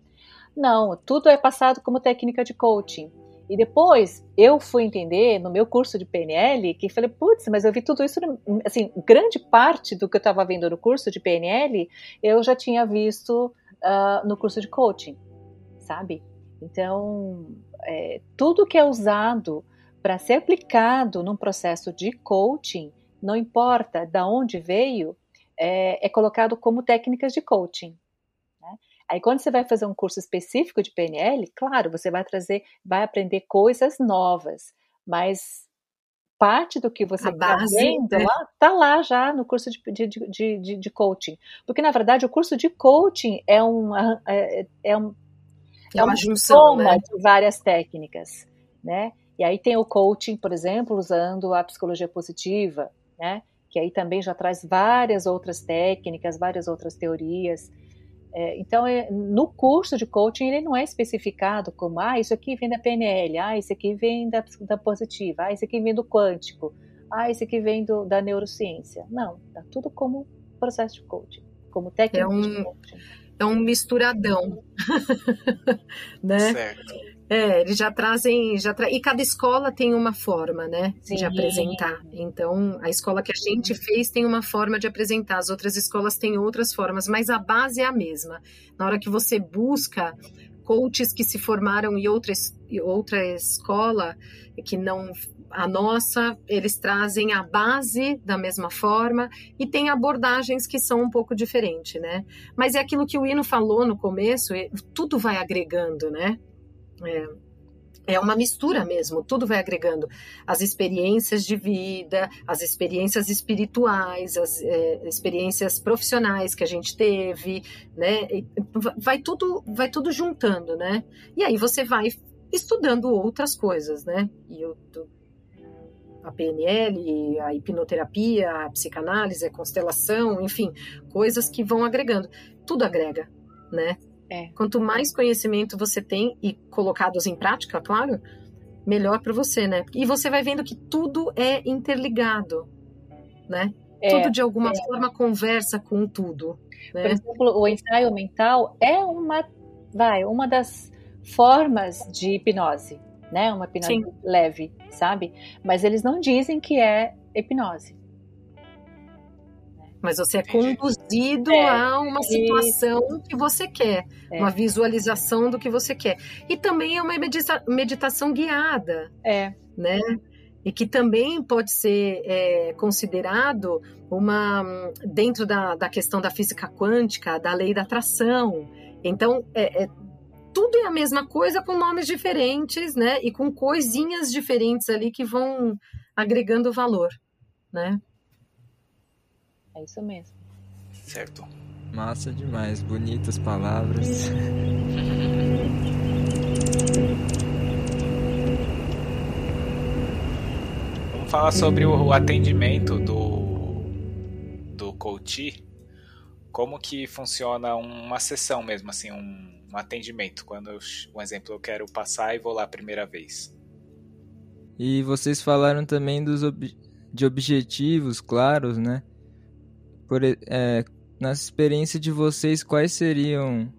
Não, tudo é passado como técnica de coaching. E depois eu fui entender no meu curso de PNL que falei, putz, mas eu vi tudo isso, assim, grande parte do que eu estava vendo no curso de PNL eu já tinha visto uh, no curso de coaching, sabe? Então, é, tudo que é usado para ser aplicado num processo de coaching, não importa de onde veio, é, é colocado como técnicas de coaching. Aí quando você vai fazer um curso específico de PNL, claro, você vai trazer, vai aprender coisas novas, mas parte do que você está vendo né? lá, tá lá já no curso de, de, de, de, de coaching. Porque, na verdade, o curso de coaching é, uma, é, é, um, é, é uma, uma junção né? de várias técnicas, né? E aí tem o coaching, por exemplo, usando a psicologia positiva, né? Que aí também já traz várias outras técnicas, várias outras teorias. É, então, é, no curso de coaching, ele não é especificado como, ah, isso aqui vem da PNL, ah, isso aqui vem da, da positiva, ah, isso aqui vem do quântico, ah, isso aqui vem do, da neurociência. Não, tá tudo como processo de coaching, como técnica é um, de coaching. É um misturadão, né? Certo. É, eles já trazem, já tra... e cada escola tem uma forma, né, Sim. de apresentar. Então, a escola que a gente fez tem uma forma de apresentar, as outras escolas têm outras formas, mas a base é a mesma. Na hora que você busca coaches que se formaram em outra, outra escola, que não a nossa, eles trazem a base da mesma forma e tem abordagens que são um pouco diferentes, né? Mas é aquilo que o Ino falou no começo, tudo vai agregando, né? É, é uma mistura mesmo, tudo vai agregando as experiências de vida, as experiências espirituais, as é, experiências profissionais que a gente teve, né? Vai tudo, vai tudo juntando, né? E aí você vai estudando outras coisas, né? E eu, a PNL, a hipnoterapia, a psicanálise, a constelação, enfim, coisas que vão agregando. Tudo agrega, né? É. Quanto mais conhecimento você tem e colocados em prática, claro, melhor para você, né? E você vai vendo que tudo é interligado, né? É, tudo de alguma é. forma conversa com tudo. Né? Por exemplo, o ensaio mental é uma, vai, uma das formas de hipnose, né? Uma hipnose Sim. leve, sabe? Mas eles não dizem que é hipnose mas você é conduzido é, a uma situação que você quer, é. uma visualização do que você quer. E também é uma medita meditação guiada, é. né? E que também pode ser é, considerado uma dentro da, da questão da física quântica, da lei da atração. Então, é, é tudo é a mesma coisa com nomes diferentes, né? E com coisinhas diferentes ali que vão agregando valor, né? É isso mesmo. Certo. Massa demais, bonitas palavras. Vamos falar sobre o atendimento do do coach. Como que funciona uma sessão mesmo, assim, um, um atendimento? Quando, eu, um exemplo, eu quero passar e vou lá a primeira vez. E vocês falaram também dos ob de objetivos claros, né? Por, é, na experiência de vocês, quais seriam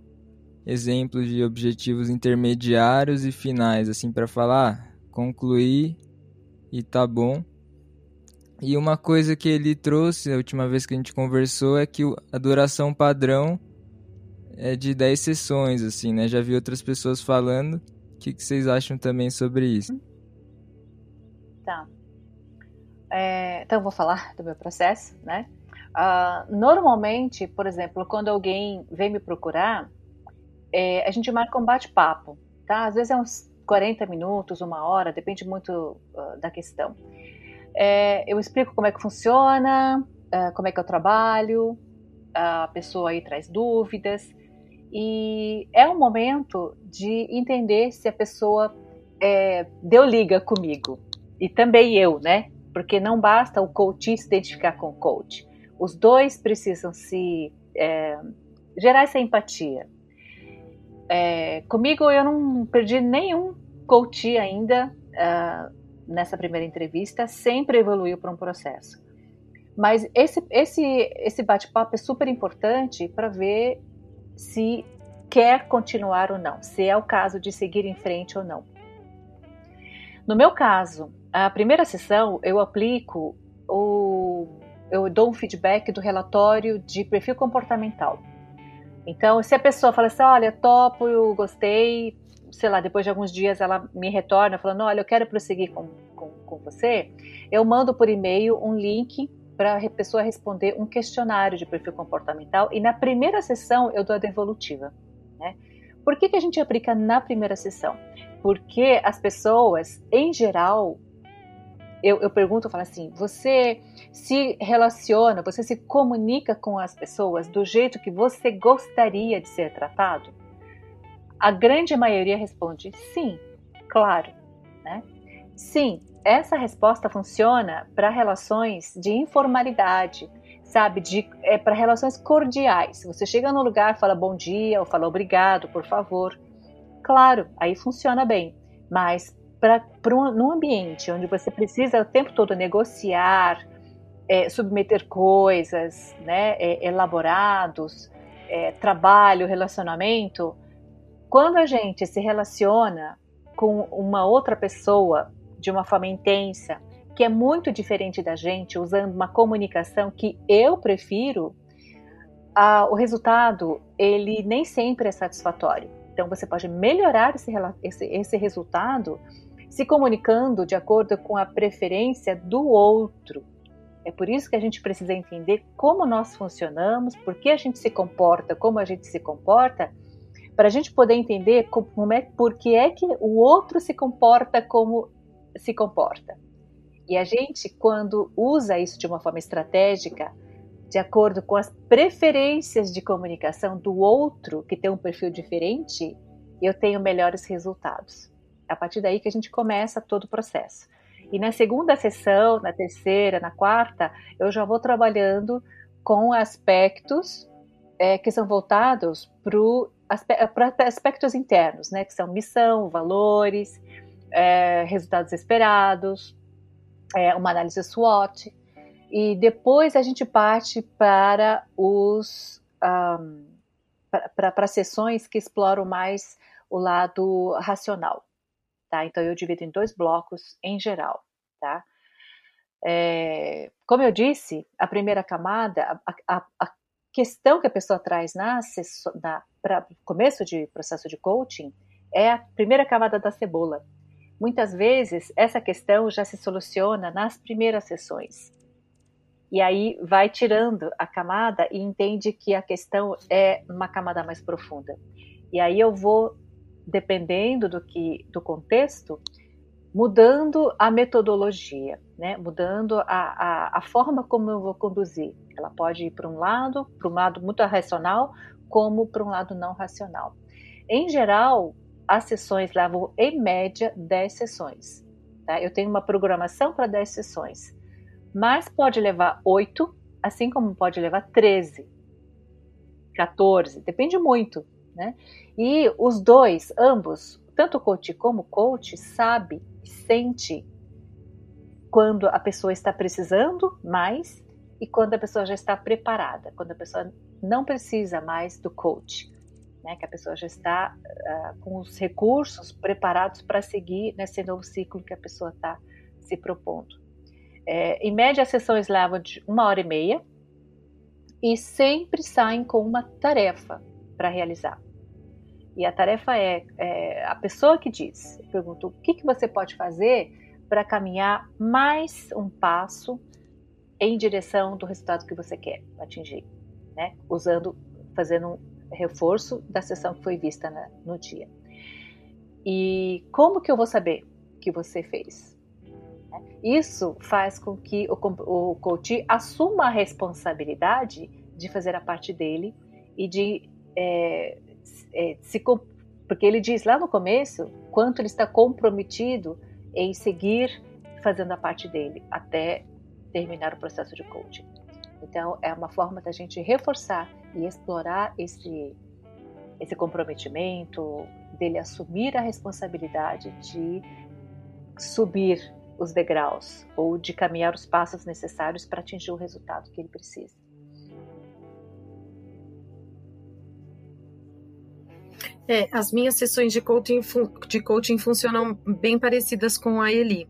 exemplos de objetivos intermediários e finais, assim, para falar, concluir e tá bom. E uma coisa que ele trouxe a última vez que a gente conversou é que a duração padrão é de 10 sessões, assim, né? Já vi outras pessoas falando. O que, que vocês acham também sobre isso? Tá. É, então, eu vou falar do meu processo, né? Uh, normalmente, por exemplo, quando alguém vem me procurar, é, a gente marca um bate-papo, tá? Às vezes é uns 40 minutos, uma hora, depende muito uh, da questão. É, eu explico como é que funciona, uh, como é que eu trabalho, a pessoa aí traz dúvidas, e é um momento de entender se a pessoa é, deu liga comigo, e também eu, né? Porque não basta o coach se identificar com o coach os dois precisam se é, gerar essa empatia. É, comigo eu não perdi nenhum coach ainda uh, nessa primeira entrevista, sempre evoluiu para um processo. Mas esse, esse, esse bate-papo é super importante para ver se quer continuar ou não, se é o caso de seguir em frente ou não. No meu caso, a primeira sessão eu aplico o eu dou um feedback do relatório de perfil comportamental. Então, se a pessoa fala assim, olha, topo, eu gostei, sei lá, depois de alguns dias ela me retorna falando, olha, eu quero prosseguir com, com, com você, eu mando por e-mail um link para a pessoa responder um questionário de perfil comportamental e na primeira sessão eu dou a devolutiva. Né? Por que, que a gente aplica na primeira sessão? Porque as pessoas, em geral, eu, eu pergunto, eu falo assim, você se relaciona, você se comunica com as pessoas do jeito que você gostaria de ser tratado? A grande maioria responde sim, claro, né? Sim, essa resposta funciona para relações de informalidade, sabe? De, é para relações cordiais. Você chega no lugar, fala bom dia ou fala obrigado, por favor. Claro, aí funciona bem. Mas para um, num ambiente onde você precisa o tempo todo negociar, é, submeter coisas, né, é, elaborados, é, trabalho, relacionamento, quando a gente se relaciona com uma outra pessoa de uma forma intensa, que é muito diferente da gente, usando uma comunicação que eu prefiro, a, o resultado ele nem sempre é satisfatório. Então você pode melhorar esse, esse, esse resultado se comunicando de acordo com a preferência do outro. É por isso que a gente precisa entender como nós funcionamos, por que a gente se comporta como a gente se comporta, para a gente poder entender como é, por que é que o outro se comporta como se comporta. E a gente, quando usa isso de uma forma estratégica, de acordo com as preferências de comunicação do outro, que tem um perfil diferente, eu tenho melhores resultados. É a partir daí que a gente começa todo o processo. E na segunda sessão, na terceira, na quarta, eu já vou trabalhando com aspectos é, que são voltados para aspectos internos, né, que são missão, valores, é, resultados esperados, é, uma análise SWOT, e depois a gente parte para os um, para sessões que exploram mais o lado racional, tá? Então eu divido em dois blocos em geral, tá? É, como eu disse, a primeira camada, a, a, a questão que a pessoa traz na, na para começo de processo de coaching é a primeira camada da cebola, Muitas vezes essa questão já se soluciona nas primeiras sessões. E aí vai tirando a camada e entende que a questão é uma camada mais profunda. E aí eu vou, dependendo do que do contexto, mudando a metodologia, né? mudando a, a, a forma como eu vou conduzir. Ela pode ir para um lado, para um lado muito racional, como para um lado não racional. Em geral, as sessões levam, em média, 10 sessões. Tá? Eu tenho uma programação para 10 sessões, mas pode levar 8, assim como pode levar 13, 14, depende muito. Né? E os dois, ambos, tanto o coach como o coach, sabe e sente quando a pessoa está precisando mais e quando a pessoa já está preparada, quando a pessoa não precisa mais do coach né, que a pessoa já está uh, com os recursos preparados para seguir nesse novo ciclo que a pessoa está se propondo. É, em média, as sessões levam de uma hora e meia e sempre saem com uma tarefa para realizar. E a tarefa é, é, a pessoa que diz, pergunta o que, que você pode fazer para caminhar mais um passo em direção do resultado que você quer atingir, né? Usando, fazendo reforço da sessão que foi vista na, no dia. E como que eu vou saber que você fez? Isso faz com que o, o coach assuma a responsabilidade de fazer a parte dele e de é, é, se porque ele diz lá no começo quanto ele está comprometido em seguir fazendo a parte dele até terminar o processo de coaching. Então, é uma forma da gente reforçar e explorar esse, esse comprometimento, dele assumir a responsabilidade de subir os degraus ou de caminhar os passos necessários para atingir o resultado que ele precisa. É, as minhas sessões de coaching, de coaching funcionam bem parecidas com a Eli.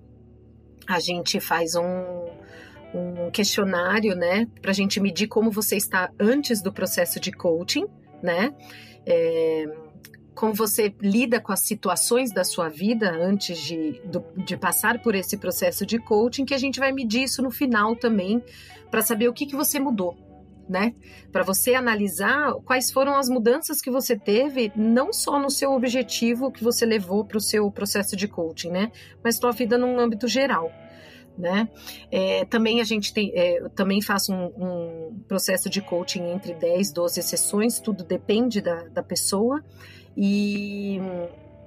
A gente faz um, um questionário, né, para a gente medir como você está antes do processo de coaching, né? É, como você lida com as situações da sua vida antes de, de passar por esse processo de coaching, que a gente vai medir isso no final também, para saber o que, que você mudou. Né? Para você analisar quais foram as mudanças que você teve, não só no seu objetivo que você levou para o seu processo de coaching, né? Mas sua vida num âmbito geral. Né? É, também a gente tem, é, também faço um, um, processo de coaching entre 10, 12 sessões, tudo depende da, da pessoa. E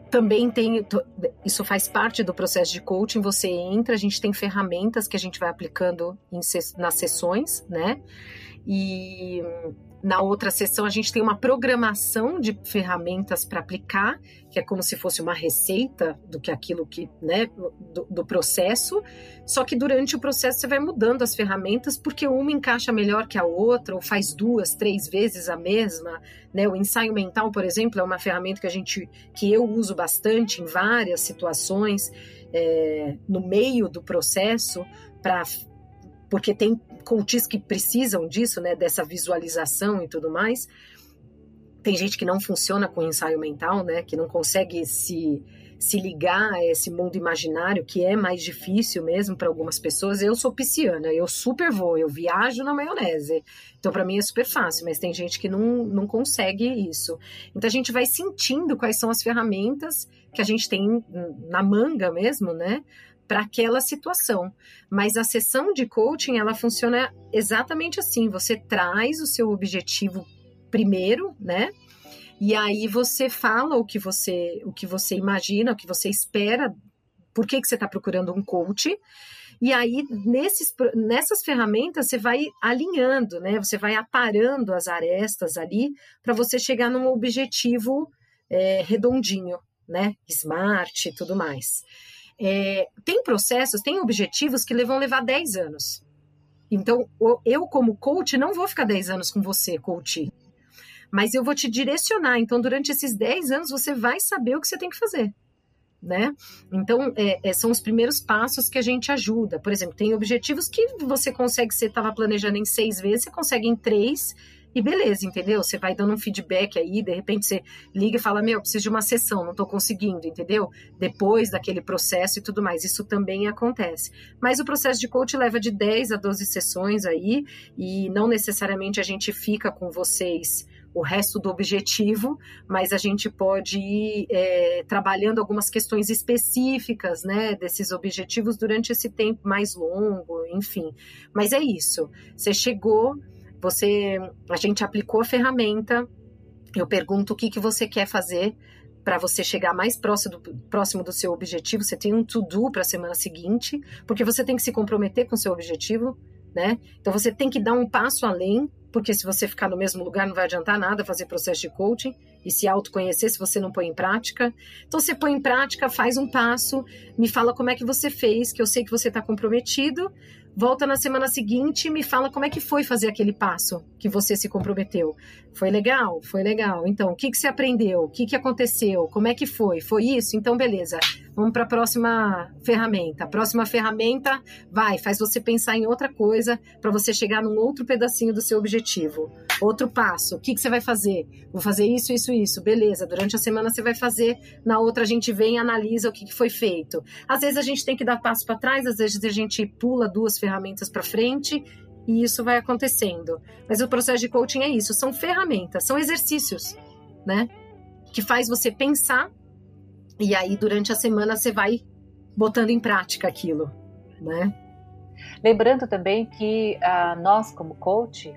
também tem, isso faz parte do processo de coaching, você entra, a gente tem ferramentas que a gente vai aplicando em, nas sessões, né? E na outra sessão a gente tem uma programação de ferramentas para aplicar, que é como se fosse uma receita do que aquilo que, né, do, do, processo. Só que durante o processo você vai mudando as ferramentas porque uma encaixa melhor que a outra, ou faz duas, três vezes a mesma, né? O ensaio mental, por exemplo, é uma ferramenta que a gente, que eu uso bastante em várias situações é, no meio do processo para porque tem coaches que precisam disso, né, dessa visualização e tudo mais. Tem gente que não funciona com ensaio mental, né, que não consegue se se ligar a esse mundo imaginário, que é mais difícil mesmo para algumas pessoas. Eu sou pisciana, eu super vou, eu viajo na maionese. Então, para mim é super fácil, mas tem gente que não, não consegue isso. Então, a gente vai sentindo quais são as ferramentas que a gente tem na manga mesmo, né? Para aquela situação. Mas a sessão de coaching, ela funciona exatamente assim, você traz o seu objetivo primeiro, né? E aí você fala o que você, o que você imagina, o que você espera, por que, que você está procurando um coach. E aí, nesses, nessas ferramentas, você vai alinhando, né? Você vai aparando as arestas ali para você chegar num objetivo é, redondinho, né? Smart e tudo mais. É, tem processos, tem objetivos que vão levar 10 anos. Então, eu, como coach, não vou ficar 10 anos com você, coach. Mas eu vou te direcionar. Então, durante esses 10 anos, você vai saber o que você tem que fazer. Né? Então, é, é, são os primeiros passos que a gente ajuda. Por exemplo, tem objetivos que você consegue, você estava planejando em seis vezes, você consegue em três e beleza, entendeu? Você vai dando um feedback aí, de repente você liga e fala: Meu, preciso de uma sessão, não estou conseguindo, entendeu? Depois daquele processo e tudo mais. Isso também acontece. Mas o processo de coach leva de 10 a 12 sessões aí, e não necessariamente a gente fica com vocês o resto do objetivo, mas a gente pode ir é, trabalhando algumas questões específicas, né, desses objetivos durante esse tempo mais longo, enfim. Mas é isso. Você chegou você, a gente aplicou a ferramenta. Eu pergunto o que, que você quer fazer para você chegar mais próximo do, próximo do seu objetivo. Você tem um to-do para a semana seguinte, porque você tem que se comprometer com o seu objetivo, né? Então você tem que dar um passo além, porque se você ficar no mesmo lugar não vai adiantar nada fazer processo de coaching e se autoconhecer se você não põe em prática. Então você põe em prática, faz um passo, me fala como é que você fez, que eu sei que você está comprometido, volta na semana seguinte e me fala como é que foi fazer aquele passo que você se comprometeu. Foi legal? Foi legal. Então, o que, que você aprendeu? O que, que aconteceu? Como é que foi? Foi isso? Então, beleza. Vamos para a próxima ferramenta. A próxima ferramenta vai, faz você pensar em outra coisa para você chegar num outro pedacinho do seu objetivo. Outro passo. O que, que você vai fazer? Vou fazer isso, isso, isso. Beleza. Durante a semana você vai fazer. Na outra a gente vem e analisa o que, que foi feito. Às vezes a gente tem que dar passo para trás, às vezes a gente pula duas ferramentas para frente e isso vai acontecendo. Mas o processo de coaching é isso, são ferramentas, são exercícios, né? Que faz você pensar e aí, durante a semana, você vai botando em prática aquilo, né? Lembrando também que uh, nós, como coach,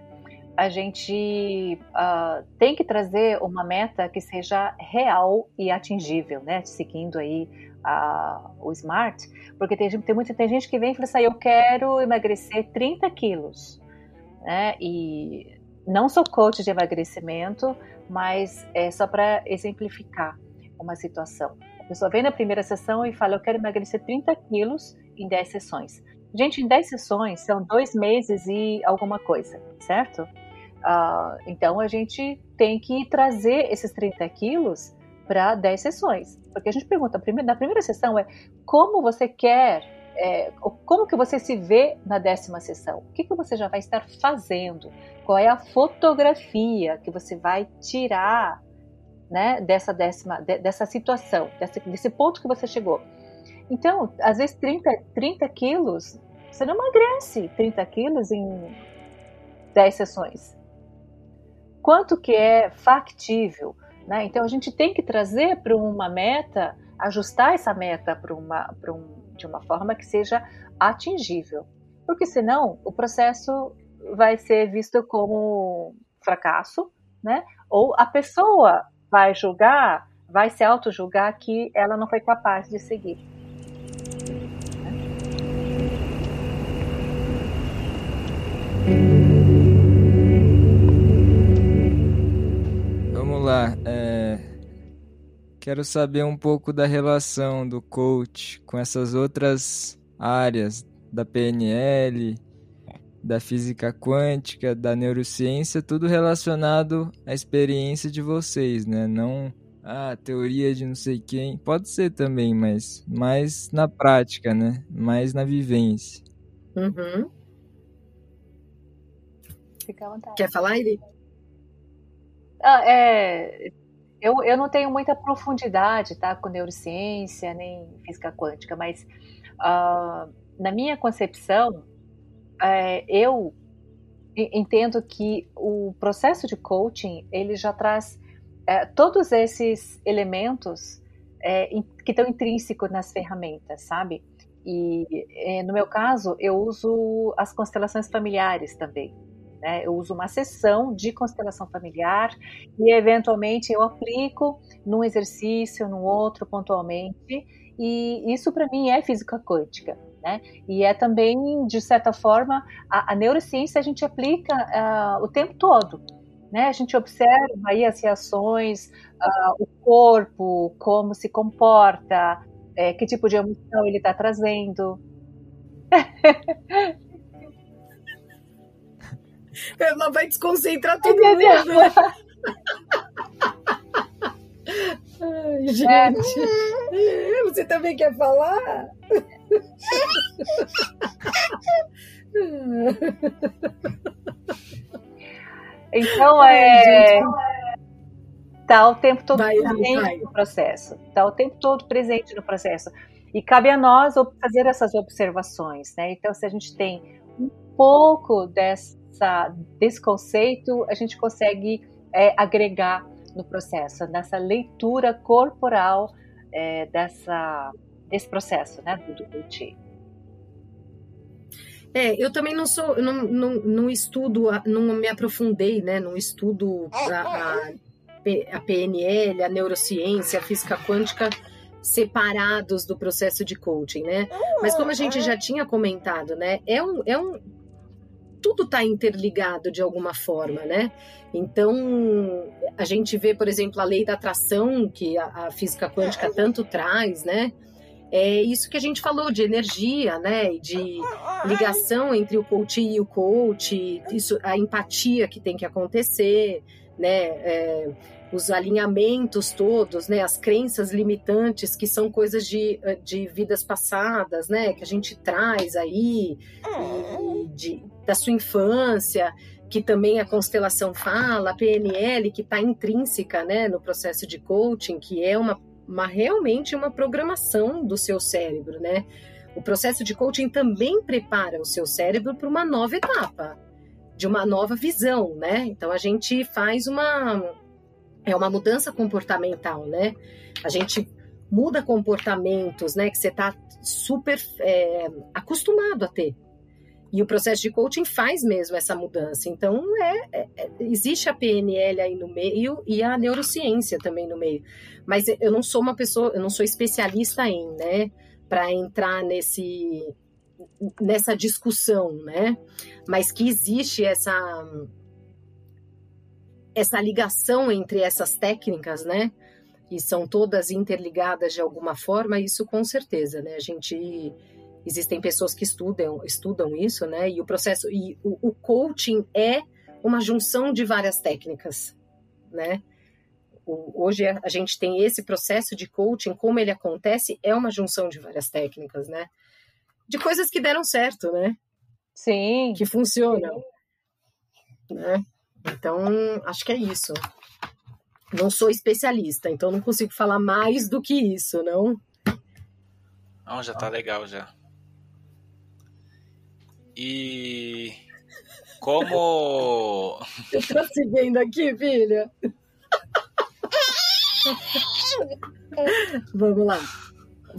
a gente uh, tem que trazer uma meta que seja real e atingível, né? Seguindo aí uh, o SMART, porque tem, tem, muita, tem gente que vem e fala assim, eu quero emagrecer 30 quilos, né? E não sou coach de emagrecimento, mas é só para exemplificar uma situação pessoa vem na primeira sessão e fala: Eu quero emagrecer 30 quilos em 10 sessões. Gente, em 10 sessões são dois meses e alguma coisa, certo? Uh, então a gente tem que trazer esses 30 quilos para 10 sessões. Porque a gente pergunta na primeira sessão é como você quer, é, como que você se vê na décima sessão? O que, que você já vai estar fazendo? Qual é a fotografia que você vai tirar né, dessa décima, dessa situação, desse, desse ponto que você chegou. Então, às vezes 30, 30 quilos, você não emagrece 30 quilos em 10 sessões? Quanto que é factível? Né? Então a gente tem que trazer para uma meta, ajustar essa meta para uma, um, de uma forma que seja atingível. Porque senão o processo vai ser visto como fracasso, né? Ou a pessoa vai julgar, vai se auto-julgar que ela não foi capaz de seguir. Vamos lá. É... Quero saber um pouco da relação do coach com essas outras áreas da PNL, da física quântica, da neurociência, tudo relacionado à experiência de vocês, né? Não a teoria de não sei quem. Pode ser também, mas mais na prática, né? Mais na vivência. Uhum. Fica à vontade. Quer falar, Iri? Ah, é, eu, eu não tenho muita profundidade tá, com neurociência nem física quântica, mas uh, na minha concepção, é, eu entendo que o processo de coaching ele já traz é, todos esses elementos é, que estão intrínsecos nas ferramentas, sabe? E é, no meu caso eu uso as constelações familiares também. Né? Eu uso uma sessão de constelação familiar e eventualmente eu aplico num exercício, no outro pontualmente. E isso para mim é física quântica. Né? E é também, de certa forma, a, a neurociência a gente aplica uh, o tempo todo. Né? A gente observa aí as reações, uh, o corpo, como se comporta, é, que tipo de emoção ele está trazendo. Ela vai desconcentrar todo mundo. Ai, gente. É. Você também quer falar? Então, é. Tá o tempo todo vai, presente vai. no processo. Tá o tempo todo presente no processo. E cabe a nós fazer essas observações, né? Então, se a gente tem um pouco dessa, desse conceito, a gente consegue é, agregar no processo, nessa leitura corporal é, dessa, desse processo, né, do Dubuti. É, eu também não sou, não, não, não estudo, não me aprofundei, né, não estudo a, a, a PNL, a neurociência, a física quântica separados do processo de coaching, né? Mas como a gente já tinha comentado, né, é um, é um tudo está interligado de alguma forma, né? Então, a gente vê, por exemplo, a lei da atração, que a, a física quântica tanto traz, né? É isso que a gente falou de energia, né? De ligação entre o coach e o coach, isso, a empatia que tem que acontecer, né? É, os alinhamentos todos, né? As crenças limitantes que são coisas de, de vidas passadas, né? Que a gente traz aí, e, de, da sua infância que também a constelação fala, a PNL, que está intrínseca né, no processo de coaching, que é uma, uma realmente uma programação do seu cérebro, né? O processo de coaching também prepara o seu cérebro para uma nova etapa, de uma nova visão, né? Então a gente faz uma é uma mudança comportamental, né? A gente muda comportamentos, né? Que você está super é, acostumado a ter. E o processo de coaching faz mesmo essa mudança. Então, é, é, é existe a PNL aí no meio e a neurociência também no meio. Mas eu não sou uma pessoa, eu não sou especialista em, né, para entrar nesse nessa discussão, né? Mas que existe essa essa ligação entre essas técnicas, né? E são todas interligadas de alguma forma, isso com certeza, né? A gente existem pessoas que estudam, estudam isso, né? E o processo e o, o coaching é uma junção de várias técnicas, né? O, hoje a gente tem esse processo de coaching, como ele acontece, é uma junção de várias técnicas, né? De coisas que deram certo, né? Sim. Que funcionam. Né? Então, acho que é isso. Não sou especialista, então não consigo falar mais do que isso, não? Não, já tá legal já. E Como. Eu tô seguindo aqui, filha. Vamos lá.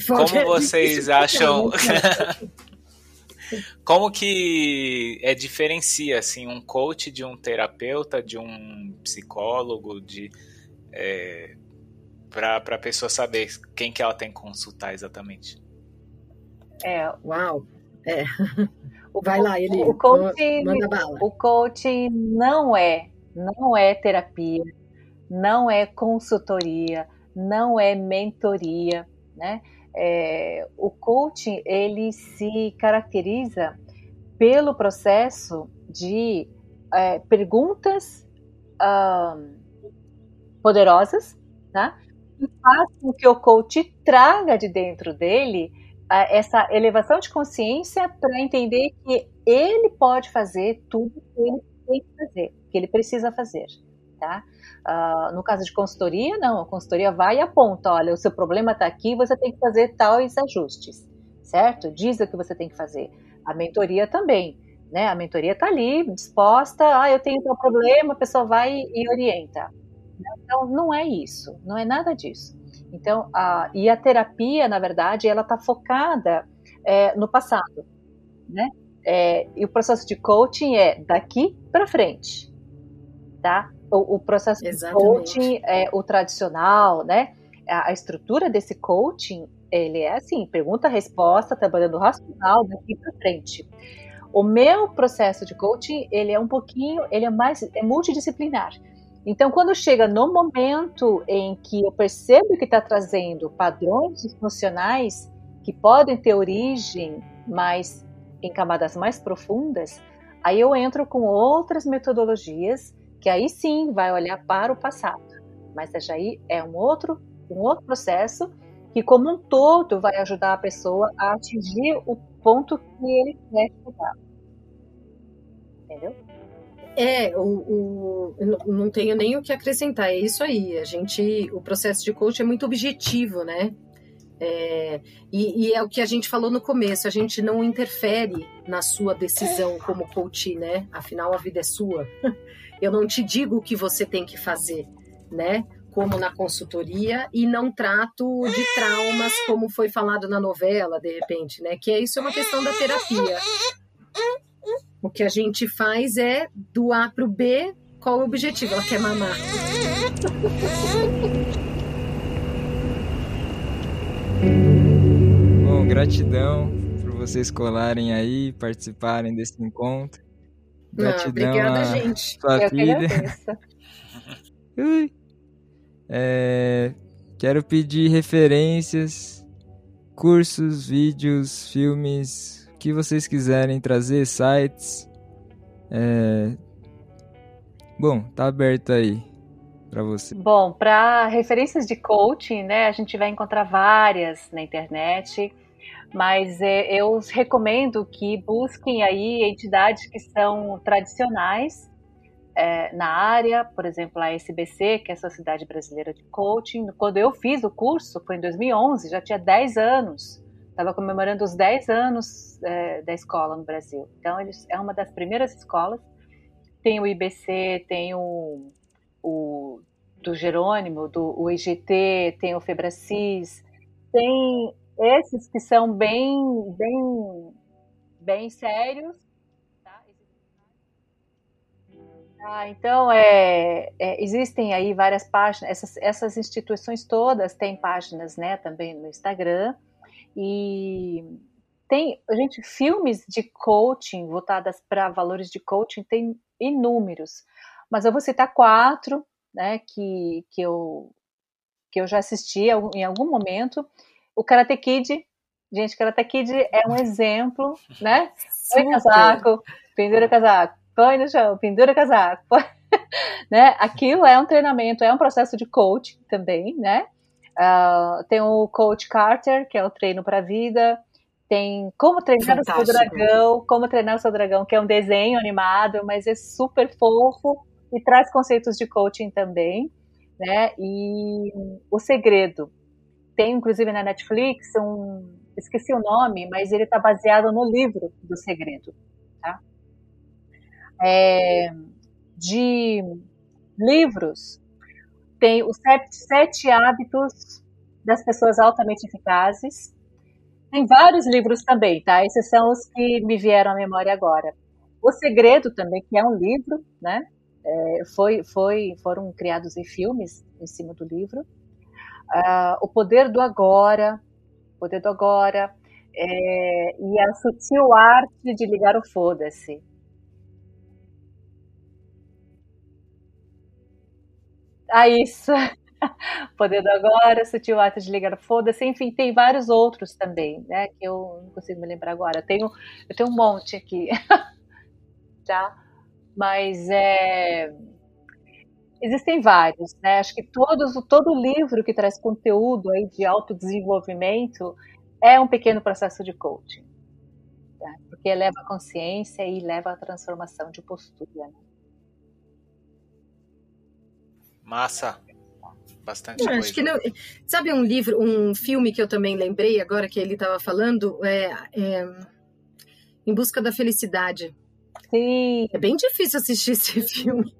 Como vocês acham. Como que é diferencia assim um coach de um terapeuta, de um psicólogo, de é, para a pessoa saber quem que ela tem que consultar exatamente? É, uau, é. O, Vai lá, ele. O coaching, manda bala. O coaching não é, não é terapia, não é consultoria, não é mentoria, né? É, o coaching ele se caracteriza pelo processo de é, perguntas poderosas, tá? Que faz com que o coach traga de dentro dele essa elevação de consciência para entender que ele pode fazer tudo que ele tem que fazer, que ele precisa fazer, tá? Uh, no caso de consultoria, não, a consultoria vai e aponta, olha, o seu problema está aqui, você tem que fazer tais ajustes, certo? Diz o que você tem que fazer. A mentoria também, né? A mentoria está ali, disposta, ah, eu tenho um problema, a pessoa vai e orienta. Então, não é isso, não é nada disso. Então, a, e a terapia, na verdade, ela está focada é, no passado, né? É, e o processo de coaching é daqui para frente, tá? O, o processo Exatamente. de coaching é o tradicional, né? A, a, estrutura desse coaching, ele é assim, pergunta-resposta, trabalhando racional daqui para frente. O meu processo de coaching, ele é um pouquinho, ele é mais, é multidisciplinar. Então, quando chega no momento em que eu percebo que está trazendo padrões funcionais que podem ter origem mais em camadas mais profundas, aí eu entro com outras metodologias que aí sim vai olhar para o passado. Mas aí é um outro, um outro processo que como um todo vai ajudar a pessoa a atingir o ponto que ele quer chegar. Entendeu? É, o, o, não tenho nem o que acrescentar, é isso aí. A gente, o processo de coach é muito objetivo, né? É, e, e, é o que a gente falou no começo, a gente não interfere na sua decisão como coach, né? Afinal, a vida é sua. Eu não te digo o que você tem que fazer, né? Como na consultoria, e não trato de traumas, como foi falado na novela, de repente, né? Que é isso é uma questão da terapia. O que a gente faz é do A para o B, qual o objetivo? Ela quer mamar. Bom, gratidão por vocês colarem aí, participarem desse encontro. Gratidão Não, obrigada, a gente. Sua filha. é, quero pedir referências, cursos, vídeos, filmes, que vocês quiserem trazer, sites. É... Bom, tá aberto aí para você. Bom, para referências de coaching, né, a gente vai encontrar várias na internet, mas é, eu recomendo que busquem aí entidades que são tradicionais é, na área, por exemplo, a SBC, que é a Sociedade Brasileira de Coaching. Quando eu fiz o curso, foi em 2011, já tinha 10 anos estava comemorando os 10 anos é, da escola no Brasil. Então, eles, é uma das primeiras escolas. Tem o IBC, tem o, o do Jerônimo, do o IGT, tem o Febracis, tem esses que são bem, bem, bem sérios. Tá? Ah, então, é, é, existem aí várias páginas, essas, essas instituições todas têm páginas né, também no Instagram. E tem, gente, filmes de coaching voltadas para valores de coaching tem inúmeros, mas eu vou citar quatro, né, que, que eu que eu já assisti em algum momento. O Karate Kid, gente, Karate Kid é um exemplo, né? Põe casaco, pendura casaco, põe no chão, pendura casaco, põe... né? Aquilo é um treinamento, é um processo de coaching também, né? Uh, tem o Coach Carter, que é o treino para a vida. Tem Como Treinar Fantástico. o Seu Dragão, Como Treinar o Seu Dragão, que é um desenho animado, mas é super fofo e traz conceitos de coaching também. Né? E O Segredo. Tem, inclusive, na Netflix, um. Esqueci o nome, mas ele está baseado no livro do Segredo. Tá? É, de livros, tem os sete, sete hábitos das pessoas altamente eficazes. Tem vários livros também, tá? Esses são os que me vieram à memória agora. O Segredo também, que é um livro, né? É, foi, foi, foram criados em filmes em cima do livro. Uh, o Poder do Agora, Poder do Agora, é, e a sutil arte de ligar o foda-se. Ah, isso. Poder do agora, sutil arte de ligar foda-se. Enfim, tem vários outros também, né? Que eu não consigo me lembrar agora. Eu tenho, eu tenho um monte aqui. tá? Mas é, existem vários, né? Acho que todos, todo livro que traz conteúdo aí de autodesenvolvimento é um pequeno processo de coaching. Tá? Porque leva a consciência e leva a transformação de postura. Né? Massa. Bastante coisa. Acho que não, sabe um livro, um filme que eu também lembrei agora que ele estava falando? É, é, Em Busca da Felicidade. Sim. É bem difícil assistir esse filme.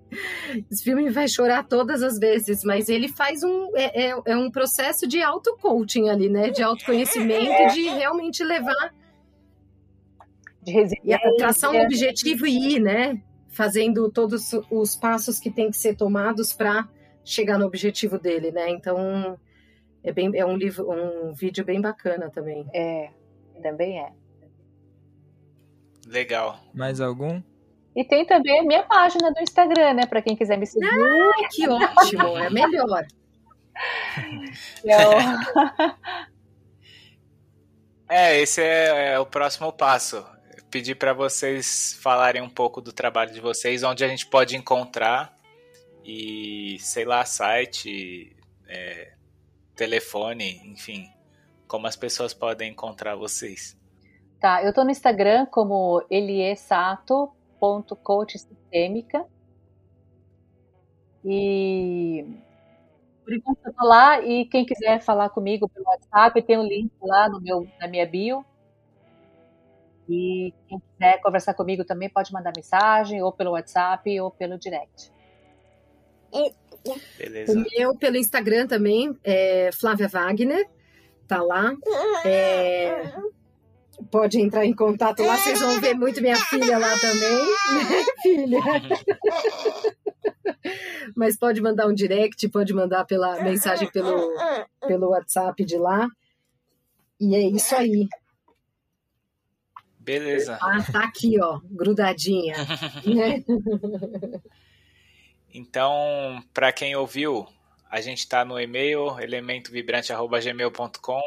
Esse filme vai chorar todas as vezes, mas ele faz um. É, é, é um processo de auto-coaching ali, né? De autoconhecimento, de realmente levar. De resiliência. Traçar um objetivo e ir, né? Fazendo todos os passos que tem que ser tomados para chegar no objetivo dele, né? Então é bem é um livro, um vídeo bem bacana também. É, também é. Legal. Mais algum? E tem também a minha página do Instagram, né? Para quem quiser me seguir. Ah, que ótimo! É melhor. Eu... é, esse é, é, o próximo passo. Pedir para vocês falarem um pouco do trabalho de vocês, onde a gente pode encontrar e, sei lá, site, é, telefone, enfim, como as pessoas podem encontrar vocês. Tá, eu tô no Instagram como eliesato.coachsistêmica e por enquanto eu tô lá e quem quiser falar comigo pelo WhatsApp, tem um link lá no meu, na minha bio. E quem quiser conversar comigo também pode mandar mensagem, ou pelo WhatsApp, ou pelo direct. Beleza. O meu pelo Instagram também é Flávia Wagner, tá lá. É, pode entrar em contato lá, vocês vão ver muito minha filha lá também, né, filha? Mas pode mandar um direct, pode mandar pela mensagem pelo, pelo WhatsApp de lá. E é isso aí. Beleza. Ah, tá aqui, ó, grudadinha. Então, para quem ouviu, a gente está no e-mail elementovibrante.gmail.com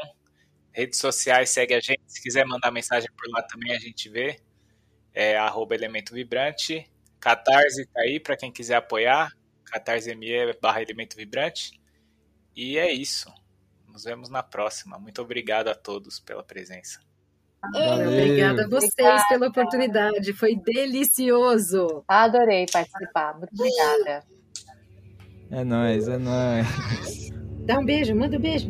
Redes sociais, segue a gente. Se quiser mandar mensagem por lá também, a gente vê. É arroba Elemento Vibrante. Catarse tá aí para quem quiser apoiar. Catarse.me barra Elemento Vibrante. E é isso. Nos vemos na próxima. Muito obrigado a todos pela presença. Obrigada a vocês obrigada. pela oportunidade. Foi delicioso. Adorei participar. Muito obrigada. É nóis, é nóis. Dá um beijo, manda um beijo.